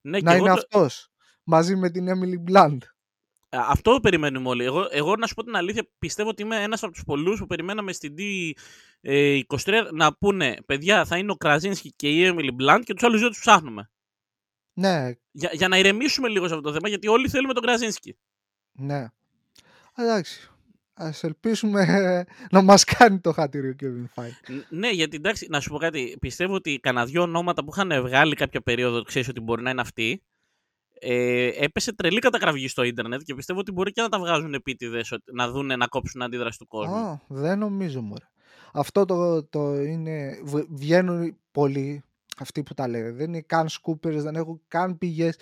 [SPEAKER 1] Ναι, και
[SPEAKER 2] να
[SPEAKER 1] εγώ
[SPEAKER 2] είναι
[SPEAKER 1] το-
[SPEAKER 2] αυτός μαζί με την Emily Blunt.
[SPEAKER 1] Α, Αυτό περιμένουμε όλοι. Εγώ, εγώ να σου πω την αλήθεια, πιστεύω ότι είμαι ένας από τους πολλούς που περιμέναμε στην D23 να πούνε παιδιά θα είναι ο Κραζίνσκι και η Emily Blunt και τους άλλους δύο τους ψάχνουμε.
[SPEAKER 2] Ναι,
[SPEAKER 1] Για, για να ηρεμήσουμε λίγο σε αυτό το θέμα γιατί όλοι θέλουμε τον Κραζίνσκι.
[SPEAKER 2] ναι. Εντάξει. Ας ελπίσουμε να μας κάνει το χατήριο Kevin Feige.
[SPEAKER 1] Ν- Ναι, γιατί εντάξει, να σου πω κάτι. Πιστεύω ότι κανένα δυο ονόματα που είχαν βγάλει κάποια περίοδο, ξέρεις ότι μπορεί να είναι αυτοί, ε, έπεσε τρελή κατακραυγή στο ίντερνετ και πιστεύω ότι μπορεί και να τα βγάζουν επίτηδες να δουν να κόψουν αντίδραση του κόσμου.
[SPEAKER 2] Α, δεν νομίζω μωρέ. Αυτό το, το είναι, β- βγαίνουν πολλοί αυτοί που τα λένε. Δεν είναι καν σκούπερες, δεν έχουν καν πηγές.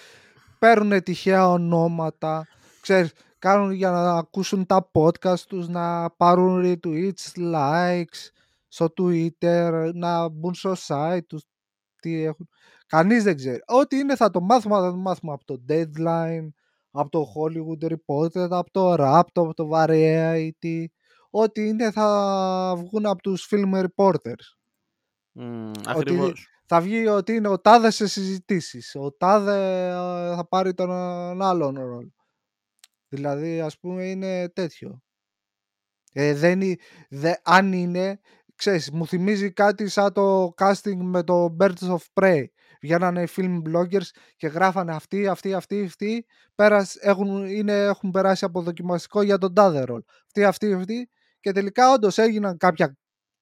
[SPEAKER 2] Παίρνουν τυχαία ονόματα. Ξέρεις, κάνουν για να ακούσουν τα podcast τους, να πάρουν retweets, likes στο Twitter, να μπουν στο site τους, τι έχουν. Κανείς δεν ξέρει. Ό,τι είναι θα το μάθουμε, θα το μάθουμε από το Deadline, από το Hollywood Reporter, από το Rap, από το Variety. Ό,τι είναι θα βγουν από τους film reporters.
[SPEAKER 1] Mm, Ακριβώς.
[SPEAKER 2] Θα βγει ότι είναι ο τάδε σε συζητήσεις. Ο τάδε ε, θα πάρει τον ε, άλλον ρόλο. Δηλαδή ας πούμε είναι τέτοιο. Ε, δεν, είναι- δε, αν είναι, ξέρεις, μου θυμίζει κάτι σαν το casting με το Birds of Prey. Βγαίνανε film bloggers και γράφανε αυτοί, αυτοί, αυτοί, αυτοί, πέρας, έχουν, είναι, έχουν περάσει από δοκιμαστικό για τον τάδε ρόλο. Αυτοί, αυτοί, αυτοί και τελικά όντως έγιναν κάποια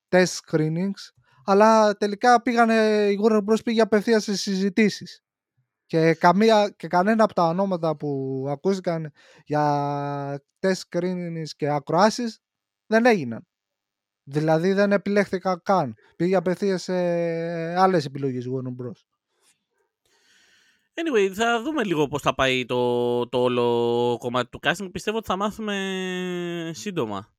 [SPEAKER 2] test screenings αλλά τελικά πήγανε, η Warner Bros. πήγε απευθείας σε συζητήσεις. Και, καμία, και κανένα από τα ονόματα που ακούστηκαν για test screenings και ακροάσεις δεν έγιναν. Δηλαδή δεν επιλέχθηκαν καν. Πήγε απευθείας σε άλλες επιλογές Warner Bros.
[SPEAKER 1] Anyway, θα δούμε λίγο πώς θα πάει το, το όλο κομμάτι του casting. Πιστεύω ότι θα μάθουμε σύντομα.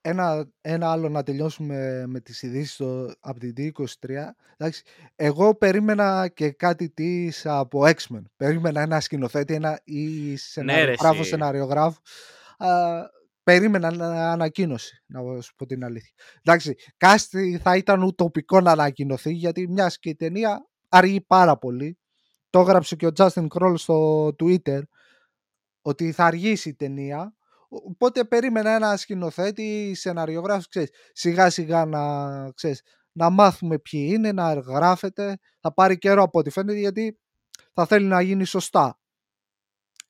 [SPEAKER 2] Ένα, ένα άλλο να τελειώσουμε με τις ειδήσεις στο- από την D23. Εντάξει, εγώ περίμενα και κάτι της από X-Men. Περίμενα ένα σκηνοθέτη ένα, ή σεναριογράφο,
[SPEAKER 1] εσύ.
[SPEAKER 2] σεναριογράφο. Α, περίμενα να ανακοίνωση, να σου πω την αλήθεια. Εντάξει, κάστη θα ήταν ουτοπικό να ανακοινωθεί, γιατί μιας και η ταινία αργεί πάρα πολύ. Το έγραψε και ο Justin Kroll στο Twitter, ότι θα αργήσει η ταινία. Οπότε περίμενα ένα σκηνοθέτη, σεναριογράφος, ξέρεις, σιγά σιγά να, ξέρεις, να μάθουμε ποιοι είναι, να γράφεται. Θα πάρει καιρό από ό,τι φαίνεται γιατί θα θέλει να γίνει σωστά.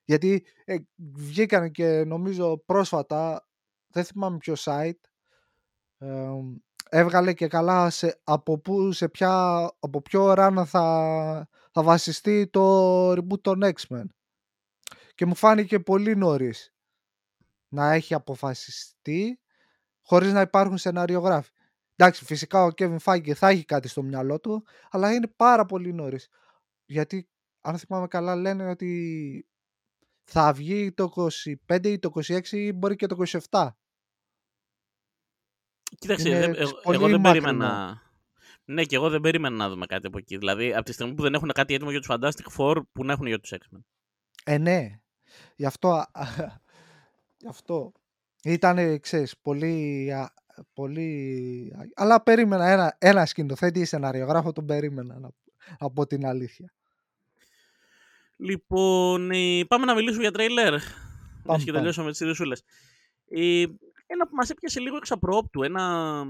[SPEAKER 2] Γιατί ε, βγήκαν και νομίζω πρόσφατα, δεν θυμάμαι ποιο site, ε, έβγαλε και καλά σε, από, πού, σε ποια, από ποιο run θα, θα βασιστεί το reboot των X-Men. Και μου φάνηκε πολύ νωρίς. να έχει αποφασιστεί χωρίς να υπάρχουν σεναριογράφοι. Εντάξει, φυσικά ο Kevin Feige θα έχει κάτι στο μυαλό του, αλλά είναι πάρα πολύ νωρίς. Γιατί, αν θυμάμαι καλά, λένε ότι θα βγει το 25 ή το 26 ή μπορεί και το 27.
[SPEAKER 1] Κοίταξε, δεν, εγώ, εγώ δεν περίμενα. Ναι, και εγώ δεν περίμενα να δούμε κάτι από εκεί. Δηλαδή, από τη στιγμή που δεν έχουν κάτι έτοιμο για τους Fantastic Four, που να έχουν για τους X-Men.
[SPEAKER 2] Ε, ναι. Γι' αυτό, γι αυτό ήταν, ξέρεις, πολύ, πολύ... Αλλά περίμενα ένα, ένα σκηνοθέτη ή σεναριογράφο, τον περίμενα, να, από την αλήθεια.
[SPEAKER 1] Λοιπόν, ε, πάμε να μιλήσουμε για τρέιλερ. Πάμε και τελειώσαμε τις ιδεσούλες. Ε, ένα που μας έπιασε λίγο εξ απρόπτου, ένα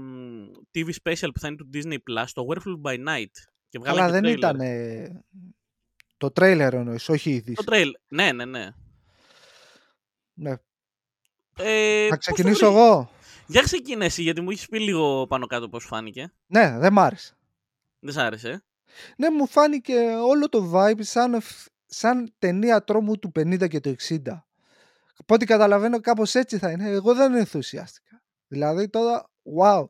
[SPEAKER 1] TV special που θα είναι του Disney Plus, το Werewolf by Night.
[SPEAKER 2] Και Αλλά δεν ήταν το τρέιλερ εννοείς, όχι η
[SPEAKER 1] Το τρέιλερ, ναι, ναι, ναι.
[SPEAKER 2] Ναι. Ε, θα ξεκινήσω εγώ;
[SPEAKER 1] Για ξεκινήσει, γιατί μου έχεις πει λίγο πάνω κάτω πώς φάνηκε.
[SPEAKER 2] Ναι, δεν μ' άρεσε.
[SPEAKER 1] Δεν σ' άρεσε.
[SPEAKER 2] Ναι, μου φάνηκε όλο το vibe σαν, σαν ταινία τρόμου του 50 και του 60. Από ό,τι καταλαβαίνω κάπως έτσι θα είναι. Εγώ δεν ενθουσιάστηκα. Δηλαδή τώρα, wow.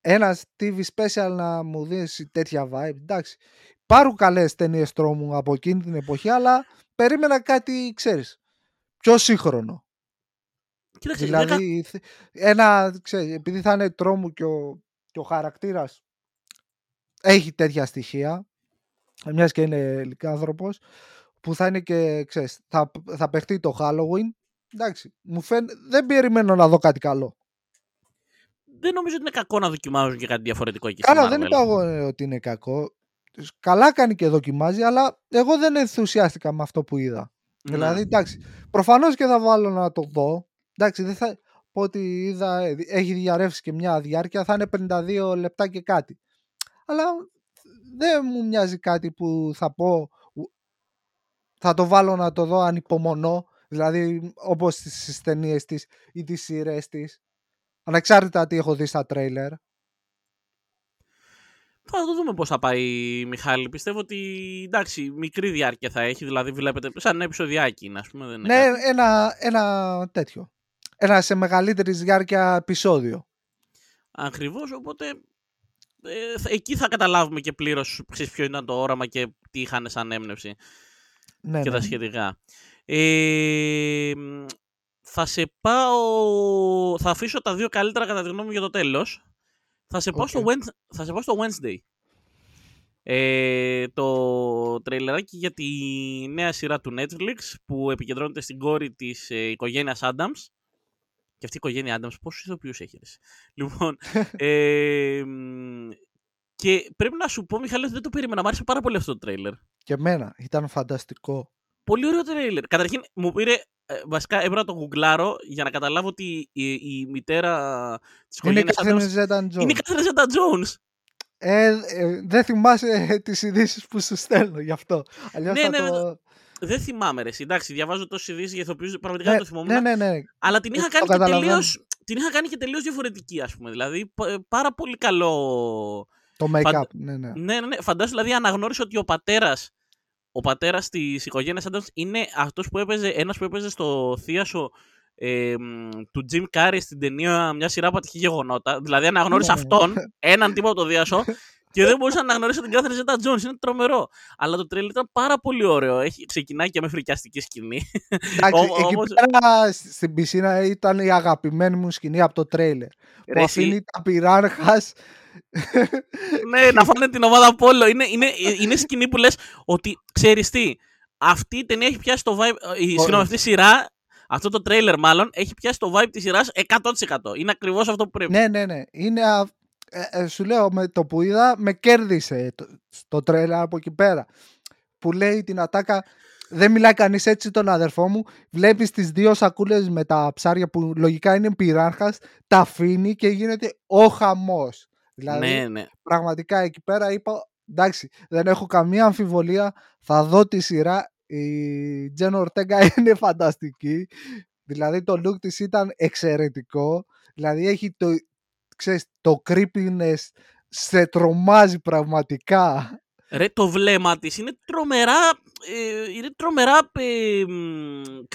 [SPEAKER 2] Ένας TV special να μου δίνεις τέτοια vibe. Εντάξει. Υπάρχουν καλές ταινίες τρόμου από εκείνη την εποχή, αλλά περίμενα κάτι, ξέρεις, πιο σύγχρονο.
[SPEAKER 1] Κοίταξε,
[SPEAKER 2] δηλαδή, ένα, ξέρεις, επειδή θα είναι τρόμου και ο, και ο χαρακτήρας έχει τέτοια στοιχεία, μιας και είναι λυκάνθρωπος, που θα είναι και, ξέρεις, θα, θα παιχτεί το Halloween, εντάξει, μου φαίνεται, δεν περιμένω να δω κάτι καλό.
[SPEAKER 1] Δεν νομίζω ότι είναι κακό να δοκιμάζουν και κάτι διαφορετικό εκεί.
[SPEAKER 2] Καλά, δεν είπα εγώ ε, ότι είναι κακό. Καλά κάνει και δοκιμάζει, αλλά εγώ δεν ενθουσιάστηκα με αυτό που είδα. Ναι. Δηλαδή, εντάξει, προφανώς και θα βάλω να το δω, Εντάξει, δεν θα πω ότι είδα, ε, έχει διαρρεύσει και μια διάρκεια, θα είναι 52 λεπτά και κάτι. Αλλά δεν μου μοιάζει κάτι που θα πω, θα το βάλω να το δω ανυπομονώ, δηλαδή όπως στις ταινίες της ή τις σειρές της, ανεξάρτητα τι έχω δει στα τρέιλερ.
[SPEAKER 1] Θα το δούμε πώς θα πάει Μιχάλη. Πιστεύω ότι εντάξει, μικρή διάρκεια θα έχει, δηλαδή βλέπετε σαν ένα επεισοδιάκι, ας πούμε. Δεν
[SPEAKER 2] ναι, ένα, ένα τέτοιο ένα σε μεγαλύτερη διάρκεια επεισόδιο.
[SPEAKER 1] Ακριβώς, οπότε ε, εκεί θα καταλάβουμε και πλήρως ποιο ήταν το όραμα και τι είχαν σαν έμπνευση ναι, και τα ναι. σχετικά. Ε, θα σε πάω. Θα αφήσω τα δύο καλύτερα κατά τη γνώμη μου για το τέλος. Θα, σε πάω στο θα σε πάω στο Wednesday. Ε, το τρέιλεράκι για τη νέα σειρά του Netflix που επικεντρώνεται στην κόρη της ε, οικογένειας Adams και αυτή η οικογένεια Άνταμς, πόσους ηθοποιούς έχεις; Λοιπόν. ε, και πρέπει να σου πω, Μιχάλη, ότι δεν το περίμενα. Μ' άρεσε πάρα πολύ αυτό το τρέιλερ.
[SPEAKER 2] Και εμένα. Ήταν φανταστικό.
[SPEAKER 1] Πολύ ωραίο τρέιλερ. Καταρχήν, μου πήρε. Ε, βασικά έπρεπε να το γουγκλάρω για να καταλάβω ότι η, η μητέρα της οικογένεια.
[SPEAKER 2] Είναι η Ζέταν Jones.
[SPEAKER 1] Είναι η Ζέταν Jones.
[SPEAKER 2] Ε, ε, δεν θυμάσαι τις ειδήσεις που σου στέλνω γι' αυτό. Αλλιώς ναι, θα ναι, το...
[SPEAKER 1] Ναι. Δεν θυμάμαι, ρε. Εντάξει, διαβάζω τόσε ειδήσει για ηθοποιούς. Πραγματικά δεν το θυμόμουν.
[SPEAKER 2] Ναι, ναι, ναι.
[SPEAKER 1] Αλλά την είχα, κάνει και τελείως, την είχα κάνει και τελείως διαφορετική, ας πούμε. Δηλαδή, πάρα πολύ καλό.
[SPEAKER 2] Το make-up, ναι, ναι.
[SPEAKER 1] Ναι, ναι, ναι. Φαντάζομαι, δηλαδή, αναγνώρισε ότι ο πατέρα ο πατέρας της οικογένειας Adams είναι αυτός που έπαιζε, ένας που έπαιζε στο θείασο ε, του Jim Carrey στην ταινία μια σειρά από ατυχή γεγονότα. Δηλαδή αναγνώρισε ναι, ναι. αυτόν, έναν τύπο από το διάσο και δεν μπορούσα να αναγνωρίσω την κάθε Ζέτα Τζόνς. Είναι τρομερό. Αλλά το τρέλ ήταν πάρα πολύ ωραίο. Έχει, ξεκινάει και με φρικιαστική σκηνή.
[SPEAKER 2] Εντάξει, εκεί πέρα στην πισίνα ήταν η αγαπημένη μου σκηνή από το τρέιλερ. Που αφήνει τα πυράρχας.
[SPEAKER 1] ναι, να φάνε την ομάδα Πόλο. Είναι, είναι, είναι σκηνή που λες ότι ξέρεις τι, αυτή η ταινία έχει πιάσει το vibe. Η, συγγνώμη, αυτή η σειρά αυτό το τρέιλερ μάλλον έχει πιάσει το vibe της σειράς 100%. Είναι ακριβώς αυτό που πρέπει.
[SPEAKER 2] Ναι, ναι, ναι. Είναι ε, ε, σου λέω με το που είδα με κέρδισε το, το τρέλα από εκεί πέρα που λέει την ατάκα δεν μιλάει κανείς έτσι τον αδερφό μου. Βλέπεις τις δύο σακούλες με τα ψάρια που λογικά είναι πυράρχας τα αφήνει και γίνεται ο χαμός δηλαδή
[SPEAKER 1] ναι, ναι.
[SPEAKER 2] πραγματικά εκεί πέρα είπα εντάξει δεν έχω καμία αμφιβολία. Θα δω τη σειρά. Η Τζεν Ορτέγκα είναι φανταστική δηλαδή το look της ήταν εξαιρετικό. Δηλαδή έχει το, ξέρεις, το creepiness σε τρομάζει πραγματικά.
[SPEAKER 1] Ρε, το βλέμμα της είναι τρομερά, ε, είναι τρομερά ε,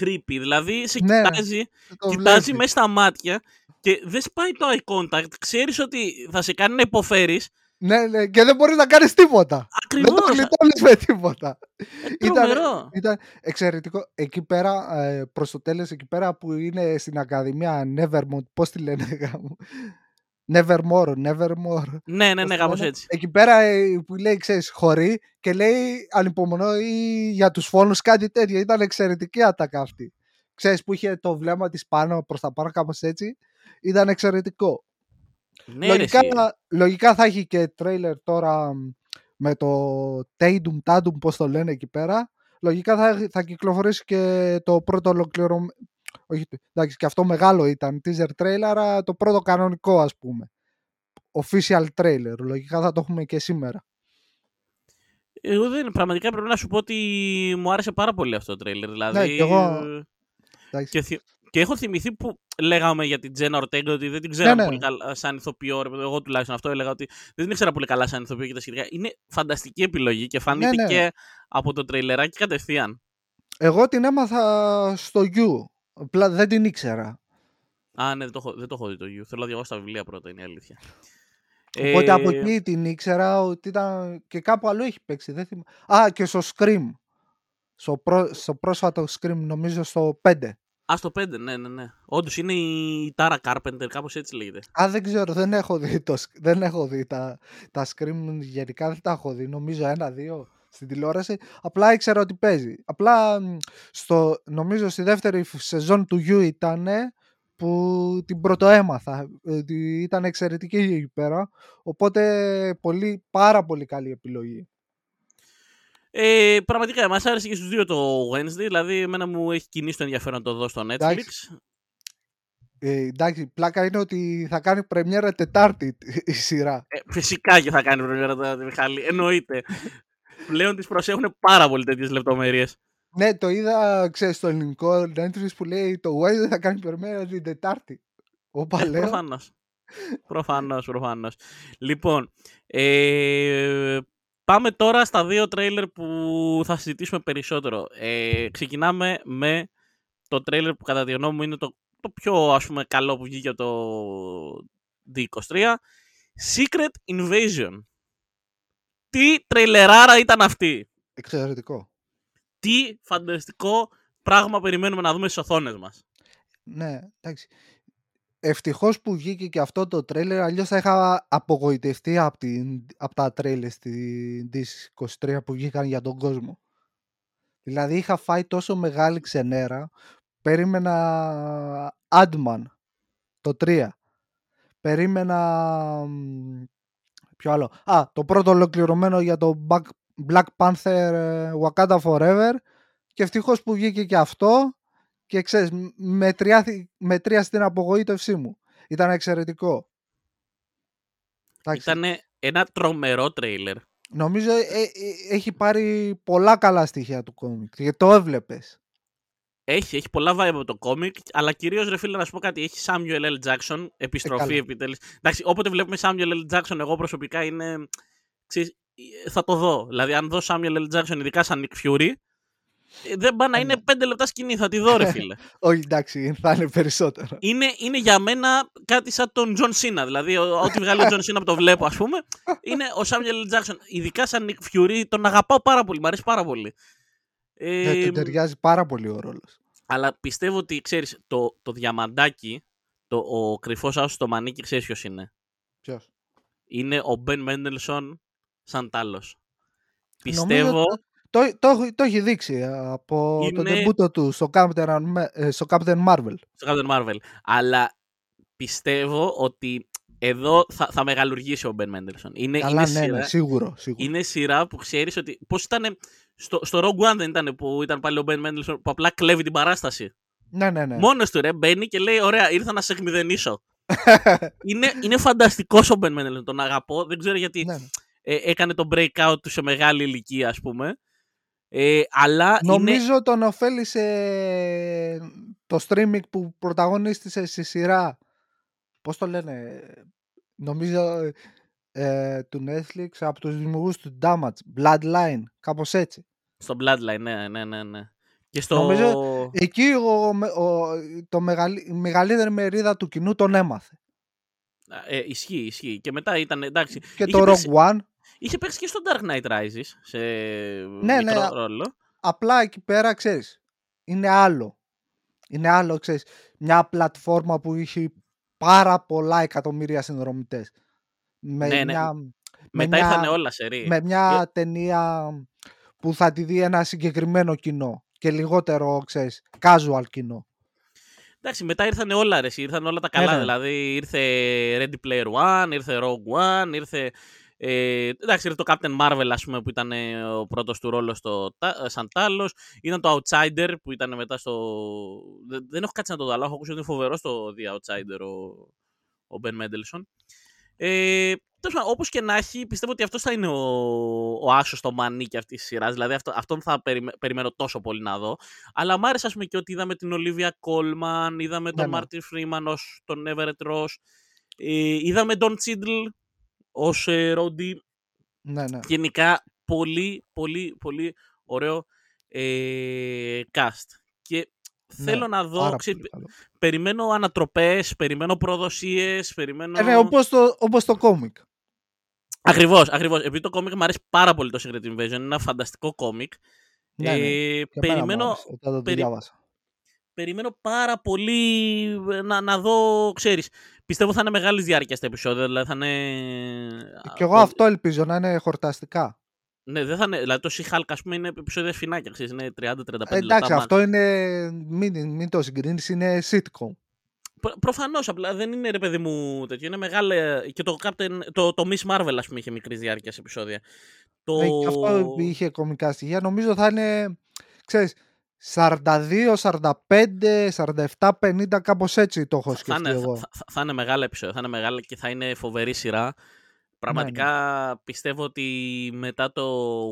[SPEAKER 1] creepy. Δηλαδή, σε
[SPEAKER 2] Ναι,
[SPEAKER 1] κοιτάζει,
[SPEAKER 2] το
[SPEAKER 1] κοιτάζει
[SPEAKER 2] βλέπει.
[SPEAKER 1] μέσα στα μάτια και δεν σπάει το eye contact. Ξέρεις ότι θα σε κάνει να υποφέρεις.
[SPEAKER 2] Ναι, ναι, και δεν μπορείς να κάνεις τίποτα. Δεν το
[SPEAKER 1] Ακριβώς.
[SPEAKER 2] γλιτώνεις με τίποτα.
[SPEAKER 1] Ε,
[SPEAKER 2] Ήταν,
[SPEAKER 1] τρομερό.
[SPEAKER 2] ήταν εξαιρετικό. Εκεί πέρα, ε, προς το τέλος, εκεί πέρα που είναι στην Ακαδημία Nevermore, πώς τη λένε γάμο; Nevermore, Nevermore.
[SPEAKER 1] Ναι, ναι,
[SPEAKER 2] πώς
[SPEAKER 1] ναι,
[SPEAKER 2] τη
[SPEAKER 1] κάπως
[SPEAKER 2] λένε;
[SPEAKER 1] έτσι.
[SPEAKER 2] Εκεί πέρα ε, που λέει, ξέρεις, χωρί και λέει ανυπομονώ ή για τους φόνους κάτι τέτοιο. Ήταν εξαιρετική ατάκα αυτή. Ξέρεις που είχε το βλέμμα της πάνω προς τα πάνω κάπως έτσι. Ήταν εξαιρετικό.
[SPEAKER 1] Ναι, ρε,
[SPEAKER 2] λογικά,
[SPEAKER 1] εσύ.
[SPEAKER 2] λογικά θα έχει και τρέιλερ τώρα μ, με το Tatum Tatum πώς το λένε εκεί πέρα. Λογικά θα, θα κυκλοφορήσει και το πρώτο ολοκληρωμένο. Όχι, εντάξει, και αυτό μεγάλο ήταν teaser trailer, αλλά το πρώτο κανονικό ας πούμε. Official trailer. Λογικά θα το έχουμε και σήμερα.
[SPEAKER 1] Εγώ δεν, πραγματικά πρέπει να σου πω ότι μου άρεσε πάρα πολύ αυτό το τρέιλερ. Δηλαδή,
[SPEAKER 2] Ναι, κι εγώ,
[SPEAKER 1] ε,
[SPEAKER 2] Εντάξει.
[SPEAKER 1] και, θυ- και έχω θυμηθεί που λέγαμε για την Τζένα Ορτέγκα ότι δεν την ξέραμε
[SPEAKER 2] ναι.
[SPEAKER 1] πολύ καλά σαν ηθοποιό. ρε παιδί, Εγώ τουλάχιστον αυτό έλεγα ότι δεν την ήξερα πολύ καλά σαν ηθοποιό και τα σχετικά. Είναι φανταστική επιλογή και φάνηκε
[SPEAKER 2] ναι.
[SPEAKER 1] και από το τρέιλεράκι κατευθείαν.
[SPEAKER 2] Εγώ την έμαθα στο You. Απλά δεν την ήξερα.
[SPEAKER 1] Α, ναι, δεν το, έχω, δεν το έχω δει το You. Θέλω να διαβάσω τα βιβλία πρώτα, είναι η αλήθεια.
[SPEAKER 2] Οπότε από
[SPEAKER 1] Ε,
[SPEAKER 2] εκεί την ήξερα ότι ήταν και κάπου αλλού έχει παίξει. Δεν θυμα... Α, και στο Scream. Στο, πρό... στο πρόσφατο Scream, νομίζω στο 5.
[SPEAKER 1] Α, στο 5, ναι, ναι, ναι. Όντως είναι η Τάρα Κάρπεντερ, κάπως έτσι λέγεται.
[SPEAKER 2] Α, δεν ξέρω, δεν έχω δει, το... Sc- δεν έχω δει τα... τα Scream γενικά, δεν τα έχω δει. Νομίζω ένα-δύο στην τηλεόραση. Απλά ήξερα ότι παίζει. Απλά μ, στο... νομίζω στη δεύτερη φ- σεζόν του You ήταν που την πρωτοέμαθα. Ότι ήταν εξαιρετική εκεί πέρα. Οπότε πολύ, πάρα πολύ καλή επιλογή.
[SPEAKER 1] Ε, πραγματικά, μα άρεσε και στους δύο το Wednesday. Δηλαδή, εμένα μου έχει κινήσει το ενδιαφέρον να το δω στο Netflix.
[SPEAKER 2] Εντάξει. Ε, εντάξει, πλάκα είναι ότι θα κάνει πρεμιέρα Τετάρτη η σειρά.
[SPEAKER 1] Ε, φυσικά και θα κάνει πρεμιέρα το Μιχάλη. Εννοείται. Πλέον τις προσέχουν πάρα πολύ τέτοιες λεπτομέρειες.
[SPEAKER 2] Ναι, το είδα, ξέρεις, στο ελληνικό Netflix που λέει το Wednesday θα κάνει πρεμιέρα την Τετάρτη. Όπα λέω.
[SPEAKER 1] Προφανώς. Προφανώς, προφανώς. Λοιπόν, ε, πάμε τώρα στα δύο τρέιλερ που θα συζητήσουμε περισσότερο. Ε, ξεκινάμε με το τρέιλερ που κατά τη γνώμη μου είναι το, το πιο ας πούμε καλό που βγήκε από το D23. Secret Invasion. Τι τρέιλεράρα ήταν αυτή;
[SPEAKER 2] Εξαιρετικό.
[SPEAKER 1] Τι φανταστικό πράγμα περιμένουμε να δούμε στις οθόνες μας.
[SPEAKER 2] Ναι, εντάξει. Ευτυχώς που βγήκε και αυτό το τρέλερ, αλλιώς θα είχα απογοητευτεί από, την, από τα τρέλερ στην DS23 που βγήκαν για τον κόσμο. Δηλαδή είχα φάει τόσο μεγάλη ξενέρα, περίμενα Adman το 3. Περίμενα. Μ, Ποιο άλλο; Α, το πρώτο ολοκληρωμένο για το Black, Black Panther ε, Wakanda Forever. Και ευτυχώς που βγήκε και αυτό. Και ξέρεις, μ- μετριάθη- μετρίασε την απογοήτευσή μου. Ήταν εξαιρετικό. Εντάξει,
[SPEAKER 1] Ήταν ένα τρομερό τρέιλερ.
[SPEAKER 2] Νομίζω ε, ε, έχει πάρει πολλά καλά στοιχεία του κόμικ. Και το έβλεπες.
[SPEAKER 1] Έχει, έχει πολλά vibe από το κόμικ, αλλά κυρίως ρε φίλε να σου πω κάτι. Έχει Samuel L. Jackson, επιστροφή
[SPEAKER 2] καλά.
[SPEAKER 1] επιτέλους. Εντάξει, όποτε βλέπουμε Samuel L. Jackson, εγώ προσωπικά είναι. Ξέρεις, ε, θα το δω. Δηλαδή, αν δω Samuel L. Jackson, ειδικά σαν Nick Fury, ε, δεν πάει να
[SPEAKER 2] Ε,
[SPEAKER 1] είναι πέντε λεπτά σκηνή. Θα τη δω, ρε φίλε.
[SPEAKER 2] Όχι, εντάξει, θα είναι περισσότερο.
[SPEAKER 1] είναι, είναι για μένα κάτι σαν τον John Cena. Δηλαδή, ο- ό,τι βγάλει ο John Cena που το βλέπω, ας πούμε, είναι ο Samuel L. Jackson. Ειδικά σαν Nick Fury, τον αγαπάω πάρα πολύ. Μ' αρέσει πάρα πολύ.
[SPEAKER 2] Ναι,
[SPEAKER 1] Ε,
[SPEAKER 2] του ταιριάζει πάρα πολύ ο ρόλος.
[SPEAKER 1] αλλά πιστεύω ότι, ξέρεις, το, το διαμαντάκι, το, ο κρυφός άσος στο μανίκι, ξέρεις ποιος είναι;
[SPEAKER 2] Ποιος;
[SPEAKER 1] Είναι ο Μπεν Μέντελσον σαν τάλος.
[SPEAKER 2] Νομίζω
[SPEAKER 1] Πιστεύω,
[SPEAKER 2] Το, το, έχει- το έχει δείξει ε, από το
[SPEAKER 1] Είναι-
[SPEAKER 2] τεμπούτο του στο Captain, Am- ε, στο Captain Marvel.
[SPEAKER 1] στο Captain Marvel, αλλά πιστεύω ότι εδώ θα, θα μεγαλουργήσει ο Μπεν Μέντελσον. Είναι,
[SPEAKER 2] Καλά,
[SPEAKER 1] είναι,
[SPEAKER 2] ναι,
[SPEAKER 1] σειρά,
[SPEAKER 2] ναι, σίγουρο. σίγουρο.
[SPEAKER 1] είναι σειρά που ξέρεις ότι... Πώς ήταν... Στο, στο Rogue One δεν ήταν που ήταν πάλι ο Μπεν Μέντελσον που απλά κλέβει την παράσταση.
[SPEAKER 2] Ναι, ναι, ναι.
[SPEAKER 1] Μόνος του ρε μπαίνει και λέει ωραία ήρθα να σε εκμηδενήσω. είναι, είναι φανταστικός ο Μπεν Μέντελσον, τον αγαπώ. Δεν ξέρω γιατί
[SPEAKER 2] ναι, ναι.
[SPEAKER 1] ε, έκανε το breakout του σε μεγάλη ηλικία, ας πούμε. Ε, αλλά είναι...
[SPEAKER 2] Νομίζω τον ωφέλησε το streaming που πρωταγωνίστησε στη σειρά. Πώς το λένε. Νομίζω ε, του Netflix από τους δημιουργούς του Damage, Bloodline, κάπως έτσι.
[SPEAKER 1] Στο Bloodline, ναι, ναι, ναι. ναι. Και στο...
[SPEAKER 2] Νομίζω εκεί ο, ο, το μεγαλύ, η μεγαλύτερη μερίδα του κοινού τον έμαθε.
[SPEAKER 1] Ε, ισχύει, ισχύει. Και μετά ήταν, εντάξει.
[SPEAKER 2] Και το Rogue One.
[SPEAKER 1] Είχε παίξει και στο Dark Knight Rises σε
[SPEAKER 2] ναι,
[SPEAKER 1] μικρό
[SPEAKER 2] ναι,
[SPEAKER 1] ρόλο.
[SPEAKER 2] Απλά εκεί πέρα, ξέρεις, είναι άλλο. Είναι άλλο, ξέρεις, μια πλατφόρμα που είχε πάρα πολλά εκατομμύρια συνδρομητές. Με
[SPEAKER 1] ναι, ναι.
[SPEAKER 2] μια,
[SPEAKER 1] Μετά
[SPEAKER 2] μια,
[SPEAKER 1] ήρθαν όλα σε ρί.
[SPEAKER 2] Με μια ταινία που θα τη δει ένα συγκεκριμένο κοινό και λιγότερο, ξέρεις, casual κοινό.
[SPEAKER 1] Εντάξει, μετά ήρθαν όλα ρε, ήρθαν όλα τα καλά.
[SPEAKER 2] ναι.
[SPEAKER 1] Δηλαδή ήρθε Ready Player One, ήρθε Rogue One, ήρθε. Ε, εντάξει, ήρθε το Captain Marvel, ας πούμε, που ήταν ε, ο πρώτος του ρόλος στο, ε, σαν Τάλος. Ήταν το Outsider, που ήταν μετά στο... Δεν, δεν έχω κάτσει να το δω, αλλά έχω ακούσει ότι είναι φοβερός στο The Outsider ο, ο Ben Mendelsohn. Ε, όπως και να έχει, πιστεύω ότι αυτός θα είναι ο, ο άσος στο μανίκι αυτής της σειράς. Δηλαδή αυτό, αυτόν θα περιμέ, περιμένω τόσο πολύ να δω. Αλλά μ' άρεσε, ας πούμε, και ότι είδαμε την Ολίβια Κόλμαν, είδαμε τον
[SPEAKER 2] Ναι, ναι.
[SPEAKER 1] Μάρτιν Φρίμαν ως τον Everett Ross, ε, είδαμε τον Τσίντλ ως ε, Ρόντι.
[SPEAKER 2] Ναι, ναι.
[SPEAKER 1] Γενικά, πολύ, πολύ, πολύ ωραίο ε, cast. Και
[SPEAKER 2] Ναι,
[SPEAKER 1] θέλω να δω,
[SPEAKER 2] πάρα
[SPEAKER 1] ξέρεις,
[SPEAKER 2] πολύ καλό.
[SPEAKER 1] περιμένω ανατροπές, περιμένω προδοσίες, περιμένω...
[SPEAKER 2] Ε, ναι, όπως το, όπως το κόμικ.
[SPEAKER 1] Ακριβώς, ακριβώς. Επειδή το κόμικ μου αρέσει πάρα πολύ το Secret Invasion, είναι ένα φανταστικό κόμικ.
[SPEAKER 2] Ναι, ναι.
[SPEAKER 1] Ε,
[SPEAKER 2] Και εμένα μου
[SPEAKER 1] περιμένω,
[SPEAKER 2] άρεσε όταν το
[SPEAKER 1] περι-
[SPEAKER 2] διάβασα.
[SPEAKER 1] περιμένω πάρα πολύ ε, να, να δω, ξέρεις, πιστεύω θα είναι μεγάλης διάρκειας στα επεισόδια, δηλαδή θα είναι...
[SPEAKER 2] Και εγώ αυτό ελπίζω να είναι χορταστικά.
[SPEAKER 1] Ναι, δεν θα είναι, δηλαδή το She-Hulk, ας πούμε, είναι επεισόδια φινάκια, ξέρεις, είναι 30-35 λεπτά.
[SPEAKER 2] Ε, εντάξει,
[SPEAKER 1] max.
[SPEAKER 2] αυτό είναι. Μην, μην το συγκρίνεις, είναι sitcom.
[SPEAKER 1] Προ, προφανώς, απλά δεν είναι, ρε παιδί μου, τέτοιο, είναι μεγάλα... Και το, Captain, το, το Miss Marvel, ας πούμε, είχε μικρής διάρκειας σε επεισόδια. Το...
[SPEAKER 2] Ε, και αυτό είχε κομικά στοιχεία. Νομίζω θα είναι, ξέρεις, 42, 45, 47, 50, κάπως έτσι το έχω
[SPEAKER 1] θα,
[SPEAKER 2] σκεφτεί
[SPEAKER 1] είναι,
[SPEAKER 2] εγώ.
[SPEAKER 1] θα, θα, θα είναι μεγάλα επεισόδια, θα είναι μεγάλα και θα είναι φοβερή σειρά. Πραγματικά πιστεύω ότι μετά το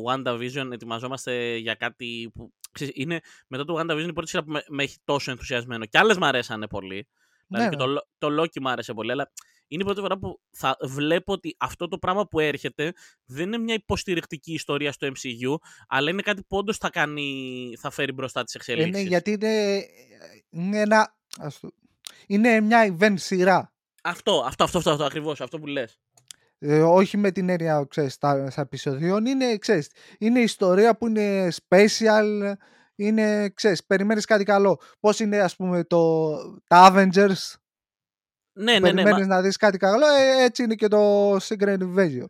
[SPEAKER 1] WandaVision ετοιμαζόμαστε για κάτι που... Ξέρεις, είναι, μετά το WandaVision η πρώτη σειρά που με, με έχει τόσο ενθουσιασμένο. Και άλλες μου αρέσανε πολύ. Δηλαδή
[SPEAKER 2] Ναι,
[SPEAKER 1] και το, το Loki μου άρεσε πολύ, αλλά είναι η πρώτη φορά που θα βλέπω ότι αυτό το πράγμα που έρχεται δεν είναι μια υποστηρικτική ιστορία στο MCU, αλλά είναι κάτι που όντως θα, κάνει, θα φέρει μπροστά τις
[SPEAKER 2] Ε,
[SPEAKER 1] εξελίξεις.
[SPEAKER 2] ναι, γιατί είναι, είναι ένα... ας το- είναι μια event σειρά.
[SPEAKER 1] Αυτό, αυτό, αυτό, αυτό, αυτό ακριβώς, αυτό που λες.
[SPEAKER 2] Ε, όχι με την έννοια, ξέρεις, στα, στα επεισοδίων. Είναι, ξέρεις, είναι ιστορία που είναι special, είναι, ξέρεις, περιμένεις κάτι καλό. Πώς είναι, ας πούμε, το, τα Avengers,
[SPEAKER 1] Ναι, ναι, ναι. μα-
[SPEAKER 2] περιμένεις να δεις κάτι καλό, ε, έτσι είναι και το Secret Invasion.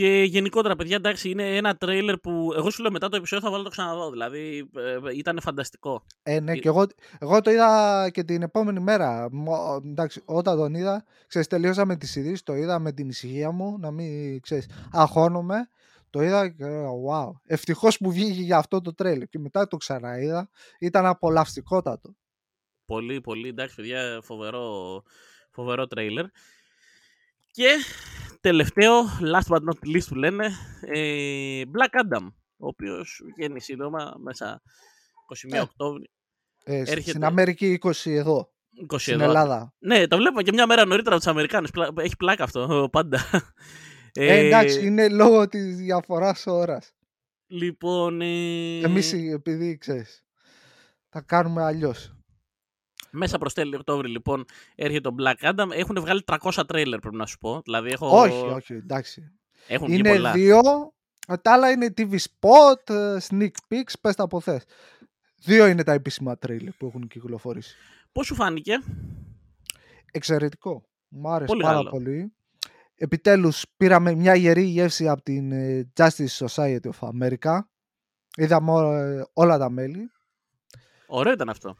[SPEAKER 1] Και γενικότερα, παιδιά, εντάξει, είναι ένα τρέιλερ που εγώ σου λέω μετά το επεισόδιο θα βάλω να το ξαναδώ. Δηλαδή, ε, ήταν φανταστικό.
[SPEAKER 2] Ε, ναι,
[SPEAKER 1] Ε,
[SPEAKER 2] και εγώ, εγώ το είδα και την επόμενη μέρα. Μο- εντάξει, όταν τον είδα, ξέρεις, τελείωσα με τις ειδήσεις, το είδα με την ησυχία μου, να μην, ξέρεις, αγχώνομαι. Το είδα και έλεγα, wow. Ευτυχώς που βγήκε για αυτό το τρέλερ. Και μετά το ξαναείδα, ήταν απολαυστικότατο.
[SPEAKER 1] Πολύ, πολύ, εντάξει, παιδιά, φοβερό, φοβερό τρέιλερ. Και τελευταίο, last but not least που λένε, ε, Black Adam, ο οποίος βγαίνει σύντομα μέσα 21
[SPEAKER 2] Ε,
[SPEAKER 1] Οκτώβρη.
[SPEAKER 2] Ε, σ-
[SPEAKER 1] Έρχεται-
[SPEAKER 2] Στην Αμερική 20 εδώ,
[SPEAKER 1] 20
[SPEAKER 2] στην
[SPEAKER 1] εδώ.
[SPEAKER 2] Ελλάδα.
[SPEAKER 1] Ναι, το βλέπω και μια μέρα νωρίτερα από τους Αμερικάνους. Πλα- Έχει πλάκα αυτό, πάντα.
[SPEAKER 2] Ε, εντάξει, είναι λόγω της διαφοράς ώρας.
[SPEAKER 1] Λοιπόν, ε,
[SPEAKER 2] Εμείς επειδή, ξέρεις, θα κάνουμε αλλιώς.
[SPEAKER 1] Μέσα προς τέλη Οκτώβρη, λοιπόν, έρχεται το Black Adam. Έχουν βγάλει 300 τρέιλερ, πρέπει να σου πω. Δηλαδή, έχω...
[SPEAKER 2] Όχι, όχι, εντάξει.
[SPEAKER 1] Έχουν βγει
[SPEAKER 2] Είναι
[SPEAKER 1] πολλά.
[SPEAKER 2] δύο, ε, τα άλλα είναι TV spot, ε, sneak peeks, πες τα από θες. Δύο είναι τα επίσημα τρέιλερ που έχουν κυκλοφορήσει.
[SPEAKER 1] Πώς σου φάνηκε;
[SPEAKER 2] Εξαιρετικό. Μου άρεσε
[SPEAKER 1] Πολύ
[SPEAKER 2] πάρα
[SPEAKER 1] καλό.
[SPEAKER 2] πολύ. Επιτέλους πήραμε μια ιερή γεύση από την ε, Justice Society of America. Είδαμε ό- ε, όλα τα μέλη.
[SPEAKER 1] Ωραίο ήταν αυτό.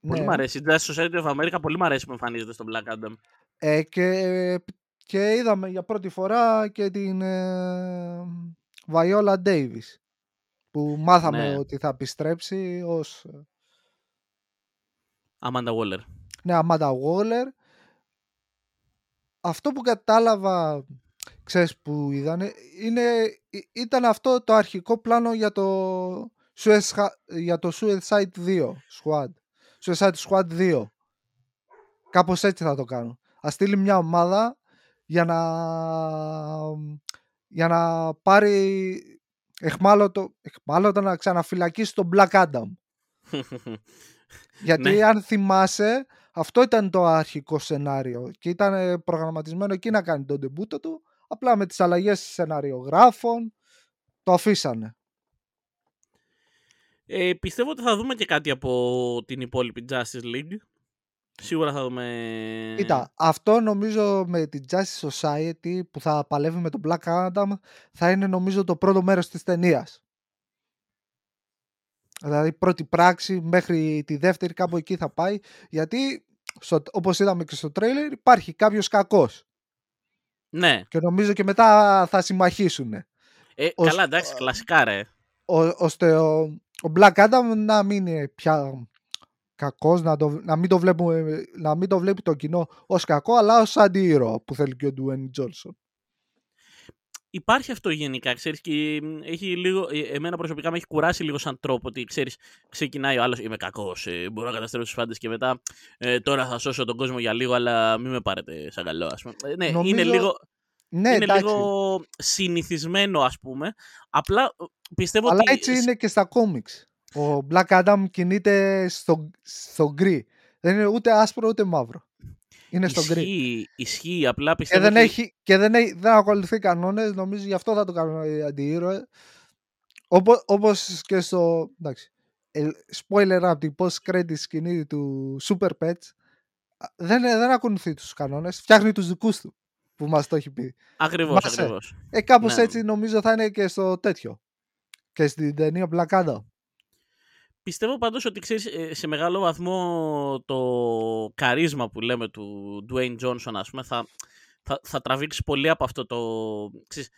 [SPEAKER 1] Πολύ
[SPEAKER 2] Ναι.
[SPEAKER 1] μου αρέσει. Η Justice Society of America πολύ μου αρέσει που εμφανίζεται στο Black Adam.
[SPEAKER 2] Ε, και, και είδαμε για πρώτη φορά και την ε, Viola Davis που μάθαμε
[SPEAKER 1] Ναι.
[SPEAKER 2] ότι θα επιστρέψει ως
[SPEAKER 1] Amanda Waller.
[SPEAKER 2] ναι, Amanda Waller. Αυτό που κατάλαβα, ξέρεις που είδανε, είναι, ή- ήταν αυτό το αρχικό πλάνο για το, Suicide, για το Suicide 2 Squad. Suicide Squad 2. Κάπως έτσι θα το κάνω. Ας στείλει μια ομάδα για να, για να πάρει εχμάλωτο, εχμάλωτο να ξαναφυλακίσει τον Black Adam. Γιατί
[SPEAKER 1] Ναι.
[SPEAKER 2] αν θυμάσαι, αυτό ήταν το αρχικό σενάριο και ήταν προγραμματισμένο εκεί να κάνει τον τεμπούτο του, απλά με τις αλλαγές σεναριογράφων το αφήσανε.
[SPEAKER 1] Ε, πιστεύω ότι θα δούμε και κάτι από την υπόλοιπη Justice League. Σίγουρα θα δούμε...
[SPEAKER 2] Κοίτα, αυτό νομίζω με την Justice Society που θα παλεύει με τον Black Adam θα είναι νομίζω το πρώτο μέρος της ταινίας. Δηλαδή πρώτη πράξη μέχρι τη δεύτερη κάπου εκεί θα πάει γιατί στο, όπως είδαμε και στο τρέιλερ υπάρχει κάποιος κακός
[SPEAKER 1] Ναι.
[SPEAKER 2] και νομίζω και μετά θα συμμαχίσουν
[SPEAKER 1] Ε,
[SPEAKER 2] Ως-
[SPEAKER 1] καλά, εντάξει, κλασικά ρε.
[SPEAKER 2] ώστε ο, ο Black Adam να μην είναι πια κακός, να, το, να, μην το βλέπουμε, να μην το βλέπει το κοινό ως κακό αλλά ως αντίήρωα που θέλει και ο Dwayne Johnson.
[SPEAKER 1] Υπάρχει αυτό γενικά, ξέρεις, και μ, έχει λίγο, ε, εμένα προσωπικά με έχει κουράσει λίγο σαν τρόπο ότι, ξέρεις, ξεκινάει ο άλλος, είμαι κακός, ε, μπορώ να καταστρέψω τους φάντες και μετά ε, τώρα θα σώσω τον κόσμο για λίγο, αλλά μην με πάρετε σαν καλό, ας πούμε. Ε, ναι, είναι
[SPEAKER 2] Νομίζω-
[SPEAKER 1] λίγο,
[SPEAKER 2] Ναι,
[SPEAKER 1] είναι
[SPEAKER 2] εντάξει.
[SPEAKER 1] λίγο συνηθισμένο, ας πούμε, απλά ε, πιστεύω
[SPEAKER 2] Αλλά
[SPEAKER 1] ότι...
[SPEAKER 2] έτσι είναι και στα κόμιξ. Ο Black Adam κινείται στο, στο γκρι. Δεν είναι ούτε άσπρο ούτε μαύρο. Είναι στο γκρι.
[SPEAKER 1] Ισχύει, ισχύει, απλά
[SPEAKER 2] Και
[SPEAKER 1] πιστεύω
[SPEAKER 2] δεν,
[SPEAKER 1] ότι...
[SPEAKER 2] έχει, και δεν, έχει, δεν ακολουθεί κανόνες, νομίζω γι' αυτό θα το κάνουν οι αντιήρωες. Όπως, όπως και στο. Εντάξει. ε, Spoiler από την post credit σκηνή του Super Pets. α, Δεν, δεν ακολουθεί τους κανόνες, φτιάχνει τους δικούς του που μας το έχει πει.
[SPEAKER 1] Ακριβώς,
[SPEAKER 2] Θυμάσαι;
[SPEAKER 1] ακριβώς.
[SPEAKER 2] Ε, κάπως
[SPEAKER 1] Ναι.
[SPEAKER 2] έτσι νομίζω θα είναι και στο τέτοιο. Και στην ταινία Black Adam.
[SPEAKER 1] Πιστεύω πάντως ότι ξέρεις, ε, σε μεγάλο βαθμό το καρίσμα που λέμε του Dwayne Johnson ας πούμε θα, θα, θα τραβήξει πολύ από αυτό το... Ξέρεις,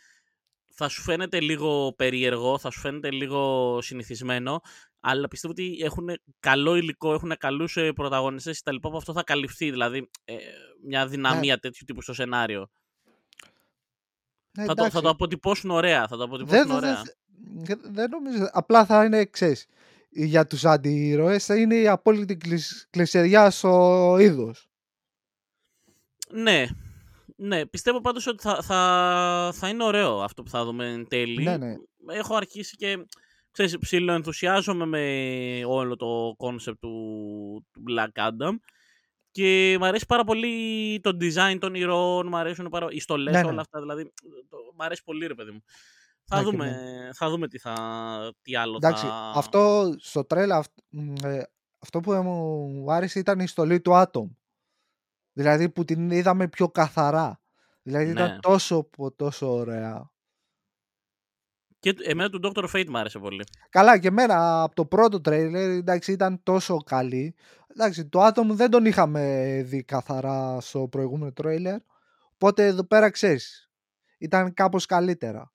[SPEAKER 1] θα σου φαίνεται λίγο περίεργο, θα σου φαίνεται λίγο συνηθισμένο, αλλά πιστεύω ότι έχουν καλό υλικό, έχουν καλούς ε, πρωταγωνιστές και τα λοιπά, που αυτό θα καλυφθεί, δηλαδή ε, μια δυναμία τέτοιου τύπου στο σενάριο.
[SPEAKER 2] Ναι,
[SPEAKER 1] θα, το, θα
[SPEAKER 2] εντάξει.
[SPEAKER 1] το αποτυπώσουν ωραία, θα το αποτυπώσουν
[SPEAKER 2] Δεν,
[SPEAKER 1] ωραία.
[SPEAKER 2] δεν, δεν, δεν νομίζω. Απλά θα είναι εξή. Για τους αντιήρωες θα είναι η απόλυτη κλεισ- κλεισεριά στο είδος.
[SPEAKER 1] Ναι. Ναι, πιστεύω πάντως ότι θα, θα, θα είναι ωραίο αυτό που θα δούμε εν τέλει.
[SPEAKER 2] Ναι, ναι.
[SPEAKER 1] Έχω αρχίσει και ξέρεις, ψιλοενθουσιάζομαι με όλο το concept του, του Black Adam και μου αρέσει πάρα πολύ το design των ηρώων, μου αρέσουν πάρα, οι στολές,
[SPEAKER 2] Ναι, ναι.
[SPEAKER 1] όλα αυτά, δηλαδή το, μου αρέσει πολύ ρε παιδί μου. Θα,
[SPEAKER 2] Ναι, και
[SPEAKER 1] δούμε, θα δούμε τι, θα, τι άλλο
[SPEAKER 2] Εντάξει,
[SPEAKER 1] θα...
[SPEAKER 2] αυτό στο τρέλα, αυ- μ, ε, αυτό που μου άρεσε ήταν η στολή του Atom. Δηλαδή που την είδαμε πιο καθαρά. Δηλαδή
[SPEAKER 1] Ναι.
[SPEAKER 2] ήταν τόσο, πο- τόσο ωραία.
[SPEAKER 1] Και του- εμένα του Dr. Fate μου άρεσε πολύ.
[SPEAKER 2] Καλά και εμένα από το πρώτο τρέιλερ εντάξει ήταν τόσο καλή. Εντάξει το Atom δεν τον είχαμε δει καθαρά στο προηγούμενο τρέιλερ. Οπότε εδώ πέρα ξέρεις. Ήταν κάπως καλύτερα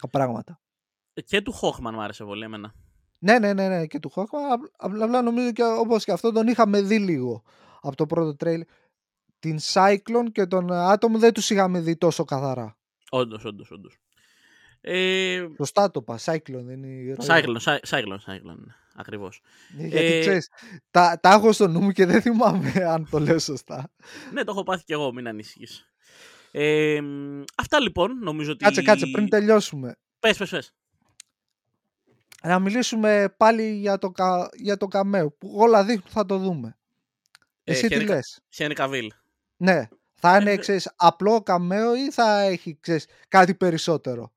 [SPEAKER 2] τα πράγματα.
[SPEAKER 1] Και του Hawkman μου άρεσε πολύ εμένα.
[SPEAKER 2] Ναι, ναι, ναι, ναι, και του Χόκμα. Απλά απλά νομίζω και όπως και αυτό τον είχαμε δει λίγο από το πρώτο τρέιλερ. Την Cyclone και τον Atom δεν τους είχαμε δει τόσο καθαρά.
[SPEAKER 1] Όντως, όντως, όντως. Ε,
[SPEAKER 2] Σωστά το είπα, Cyclone δεν είναι η ηρωίδα.
[SPEAKER 1] Cyclone, Cy- Cyclone, Cyclone, ναι, ακριβώς.
[SPEAKER 2] Γιατί
[SPEAKER 1] Ε,
[SPEAKER 2] ξέρεις, τα, τα έχω στο νου μου και δεν θυμάμαι αν το λέω σωστά.
[SPEAKER 1] Ναι, το έχω πάθει κι εγώ, μην ανησυχείς. Ε, μ, αυτά λοιπόν, νομίζω ότι...
[SPEAKER 2] Κάτσε, κάτσε, πριν τελειώσουμε.
[SPEAKER 1] Πες, πες, πες.
[SPEAKER 2] Να μιλήσουμε πάλι για το, κα, για το καμέο που όλα δείχνουν θα το δούμε.
[SPEAKER 1] Ε,
[SPEAKER 2] Εσύ τι
[SPEAKER 1] Henry Ca-
[SPEAKER 2] λες;
[SPEAKER 1] Henry Cavill.
[SPEAKER 2] Ναι, θα είναι
[SPEAKER 1] Ε,
[SPEAKER 2] ξέρεις, απλό καμέο ή θα έχει ξέρεις, κάτι περισσότερο;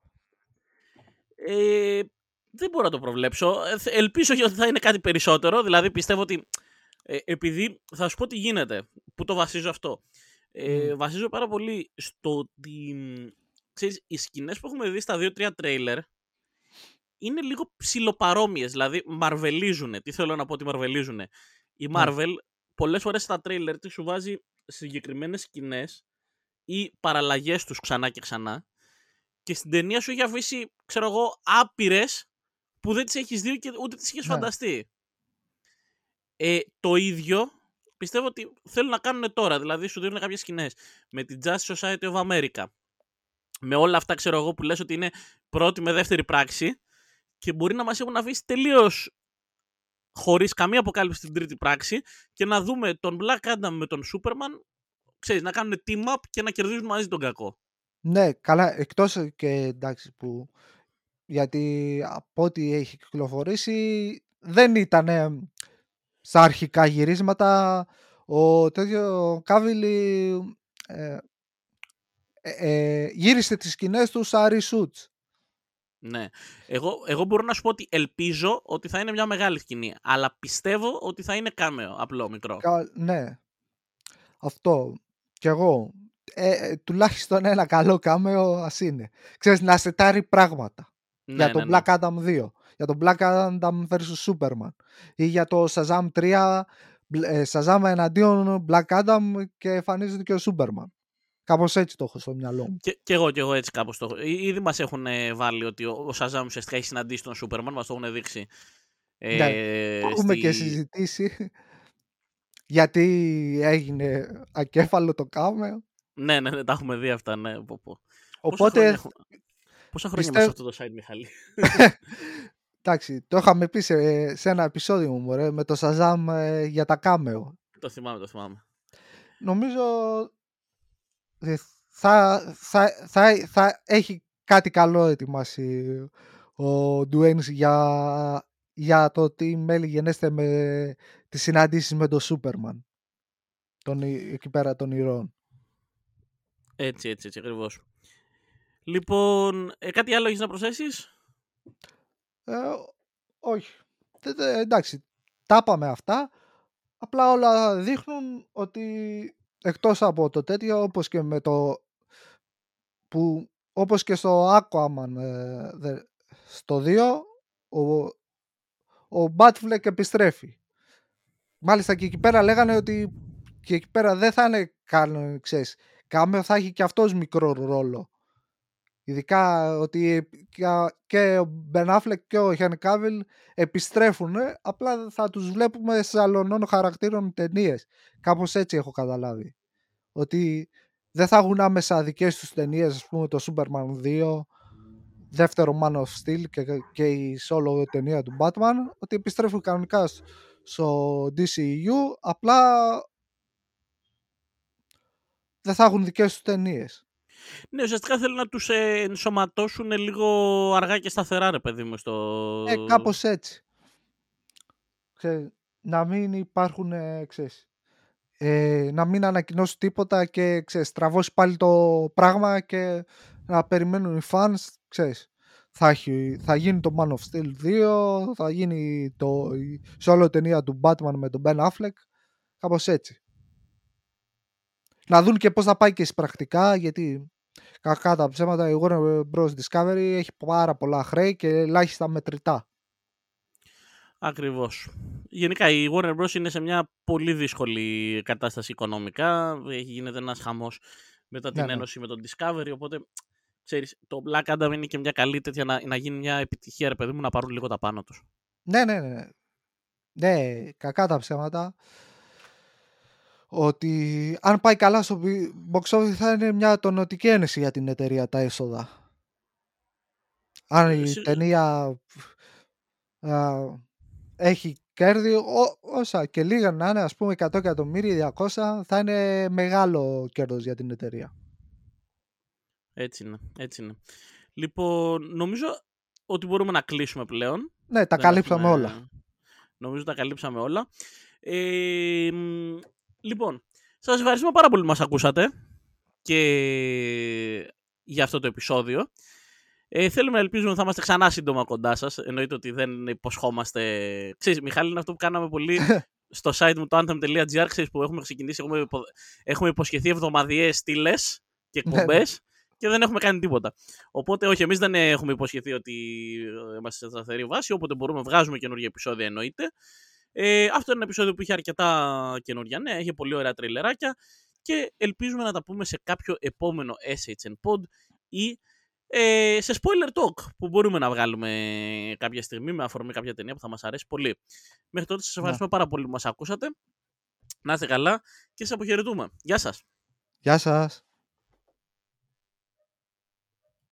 [SPEAKER 1] Ε, δεν μπορώ να το προβλέψω. Ε, θε- Ελπίζω ότι θα είναι κάτι περισσότερο. Δηλαδή πιστεύω ότι. ε, επειδή θα σου πω τι γίνεται. Πού το βασίζω αυτό. Ε,
[SPEAKER 2] Μμ.
[SPEAKER 1] Βασίζω πάρα πολύ στο ότι. μ, Ξέρεις, οι σκηνές που έχουμε δει στα 2-3 τρέιλερ είναι λίγο ψιλοπαρόμοιες. Δηλαδή, μαρβελίζουν. Τι θέλω να πω ότι μαρβελίζουν. Η
[SPEAKER 2] Ναι.
[SPEAKER 1] Marvel πολλές φορές στα τρέιλερ της σου βάζει συγκεκριμένες σκηνές ή παραλλαγές τους ξανά και ξανά και στην ταινία σου έχει αφήσει, ξέρω εγώ, άπειρες που δεν τις έχεις δει και ούτε τις είχες
[SPEAKER 2] Ναι.
[SPEAKER 1] φανταστεί. Ε, το ίδιο πιστεύω ότι θέλουν να κάνουν τώρα. Δηλαδή, σου δίνουν κάποιες σκηνές με την Justice Society of America. Με όλα αυτά, ξέρω εγώ, που λες ότι είναι πρώτη με δεύτερη πράξη και μπορεί να μας έχουν αφήσει τελείως χωρίς καμία αποκάλυψη στην τρίτη πράξη και να δούμε τον Black Adam με τον Superman ξέρεις, να κάνουν team up και να κερδίζουν μαζί τον κακό.
[SPEAKER 2] Ναι, καλά, εκτός και εντάξει που γιατί από ό,τι έχει κυκλοφορήσει δεν ήταν στα αρχικά γυρίσματα ο τέτοιο Κάβιλι ε, ε, γύρισε τις σκηνές του σαν reshoots.
[SPEAKER 1] Ναι. Εγώ, εγώ μπορώ να σου πω ότι ελπίζω ότι θα είναι μια μεγάλη σκηνή. Αλλά πιστεύω ότι θα είναι κάμεο, απλό, μικρό.
[SPEAKER 2] Κα, ναι. Αυτό. Κι εγώ. Ε, τουλάχιστον ένα καλό κάμεο ας είναι. Ξέρεις, να σετάρει πράγματα.
[SPEAKER 1] Ναι,
[SPEAKER 2] για
[SPEAKER 1] ναι,
[SPEAKER 2] τον
[SPEAKER 1] ναι.
[SPEAKER 2] Black Adam 2. Για τον Black Adam vs Superman. Ή για το Shazam 3. ε, Shazam εναντίον Black Adam και εμφανίζεται και ο Superman. Κάπως έτσι το έχω στο μυαλό μου.
[SPEAKER 1] Και, και εγώ, και εγώ έτσι κάπως το έχω. Εί- Ήδη μας έχουν ε, βάλει ότι ο, ο Σαζάμ ουσιαστικά έχει συναντήσει τον Σούπερμαν, μας το έχουν δείξει. Ε,
[SPEAKER 2] Ναι, Έχουμε και
[SPEAKER 1] στη-
[SPEAKER 2] συζητήσει γιατί έγινε ακέφαλο το κάμεο.
[SPEAKER 1] Ναι, ναι, ναι, τα έχουμε δει αυτά, ναι. Πω, πω. Πόσα
[SPEAKER 2] Οπότε,
[SPEAKER 1] χρόνια, έχουμε- Πόσα χρόνια
[SPEAKER 2] πιστεύω-
[SPEAKER 1] είμαστε σε αυτό το site, Μιχάλη;
[SPEAKER 2] εντάξει, το είχαμε πει σε, σε ένα επεισόδιο μου, μωρέ, με το Shazam ε, για τα κάμεο.
[SPEAKER 1] το θυμάμαι, το θυμάμαι.
[SPEAKER 2] Νομίζω ε, θα, θα, θα, θα έχει κάτι καλό ετοιμάσει ο Ντουένις για, για το τι μέλη γενέστε με τις συναντήσεις με τον Σούπερμαν. Τον, η- εκεί πέρα των ηρώων.
[SPEAKER 1] Έτσι, έτσι, έτσι, ακριβώς. Λοιπόν, ε, κάτι άλλο έχεις να προσθέσεις;
[SPEAKER 2] Ε, όχι. Τε- τε- εντάξει, τα είπαμε αυτά. Απλά όλα δείχνουν ότι εκτός από το τέτοιο, όπως και με το που όπως και στο Aquaman ε, δε- στο 2 ο, ο Batfleck επιστρέφει. Μάλιστα και εκεί πέρα λέγανε ότι και εκεί πέρα δεν θα είναι καν, ξέρεις, κάμεο θα έχει και αυτός μικρό ρόλο. Ειδικά ότι και- και ο Ben Affleck και ο Henry Cavill επιστρέφουν, απλά θα τους βλέπουμε σε αλλονών χαρακτήρων ταινίες. Κάπως έτσι έχω καταλάβει. Ότι δεν θα έχουν άμεσα δικές τους ταινίες, ας πούμε το Superman 2, δεύτερο Man of Steel και, και η solo ταινία του Batman, ότι επιστρέφουν κανονικά σ- στο DCU, απλά δεν θα έχουν δικές τους ταινίες.
[SPEAKER 1] Ναι, ουσιαστικά θέλουν να τους ε, ενσωματώσουν λίγο αργά και σταθερά, ρε παιδί μου, στο...
[SPEAKER 2] Ε, κάπως έτσι. Ξέρεις, να μην υπάρχουν, ε, ξέρεις, ε, να μην ανακοινώσει τίποτα και ξέρεις, τραβώσει πάλι το πράγμα και να περιμένουν οι fans, ξέρεις. Θα, έχει, θα γίνει το Man of Steel 2, θα γίνει το, η solo ταινία του Batman με τον Ben Affleck, κάπως έτσι. Να δουν και πώς θα πάει και στις πρακτικά, γιατί κακά τα ψέματα η Warner Bros. Discovery έχει πάρα πολλά χρέη και ελάχιστα μετρητά.
[SPEAKER 1] Ακριβώς. Γενικά η Warner Bros. είναι σε μια πολύ δύσκολη κατάσταση οικονομικά. Έχει γίνεται ένας χαμός μετά την
[SPEAKER 2] Ναι, ναι.
[SPEAKER 1] ένωση με τον Discovery, οπότε ξέρεις, το Black Adam είναι και μια καλή τέτοια να, να γίνει μια επιτυχία, ρε παιδί μου, να πάρουν λίγο τα πάνω τους.
[SPEAKER 2] Ναι, ναι, ναι. Ναι, κακά τα ψέματα. Ότι αν πάει καλά στο box office θα είναι μια τονωτική ένεση για την εταιρεία τα έσοδα. Αν η
[SPEAKER 1] Συ-
[SPEAKER 2] ταινία α, έχει κέρδη, ό, όσα και λίγα να είναι, ας πούμε 100 εκατομμύρια, 200, θα είναι μεγάλο κέρδος για την εταιρεία.
[SPEAKER 1] Έτσι είναι, έτσι είναι. Λοιπόν, νομίζω ότι μπορούμε να κλείσουμε πλέον.
[SPEAKER 2] Ναι, τα
[SPEAKER 1] Δεν
[SPEAKER 2] καλύψαμε
[SPEAKER 1] έχουμε-
[SPEAKER 2] όλα.
[SPEAKER 1] Νομίζω τα καλύψαμε όλα. Ε, μ, λοιπόν, σας ευχαριστούμε πάρα πολύ που μας ακούσατε και για αυτό το επεισόδιο. Ε, θέλουμε να ελπίζουμε ότι θα είμαστε ξανά σύντομα κοντά σας. Εννοείται ότι δεν υποσχόμαστε... Ξέρεις, Μιχάλη, είναι αυτό που κάναμε πολύ στο site μου το anthem.gr, ξέρεις που έχουμε ξεκινήσει, έχουμε, υπο- έχουμε υποσχεθεί εβδομαδιαίες στήλες και
[SPEAKER 2] Ναι, ναι.
[SPEAKER 1] εκπομπές και δεν έχουμε κάνει τίποτα. Οπότε, όχι, εμείς δεν έχουμε υποσχεθεί ότι ε, είμαστε σε σταθερή βάση. Όποτε μπορούμε, βγάζουμε καινούργια επεισόδια εννοείται. Ε, αυτό είναι ένα επεισόδιο που είχε αρκετά καινούργια νέα, είχε πολύ ωραία τριλεράκια και ελπίζουμε να τα πούμε σε κάποιο επόμενο SHN Pod ή ε, σε spoiler talk που μπορούμε να βγάλουμε κάποια στιγμή με αφορμή κάποια ταινία που θα μας αρέσει πολύ. Μέχρι τότε σας ευχαριστούμε πάρα πολύ που μας ακούσατε. Να είστε καλά και σας αποχαιρετούμε. Γεια σας.
[SPEAKER 2] Γεια σας.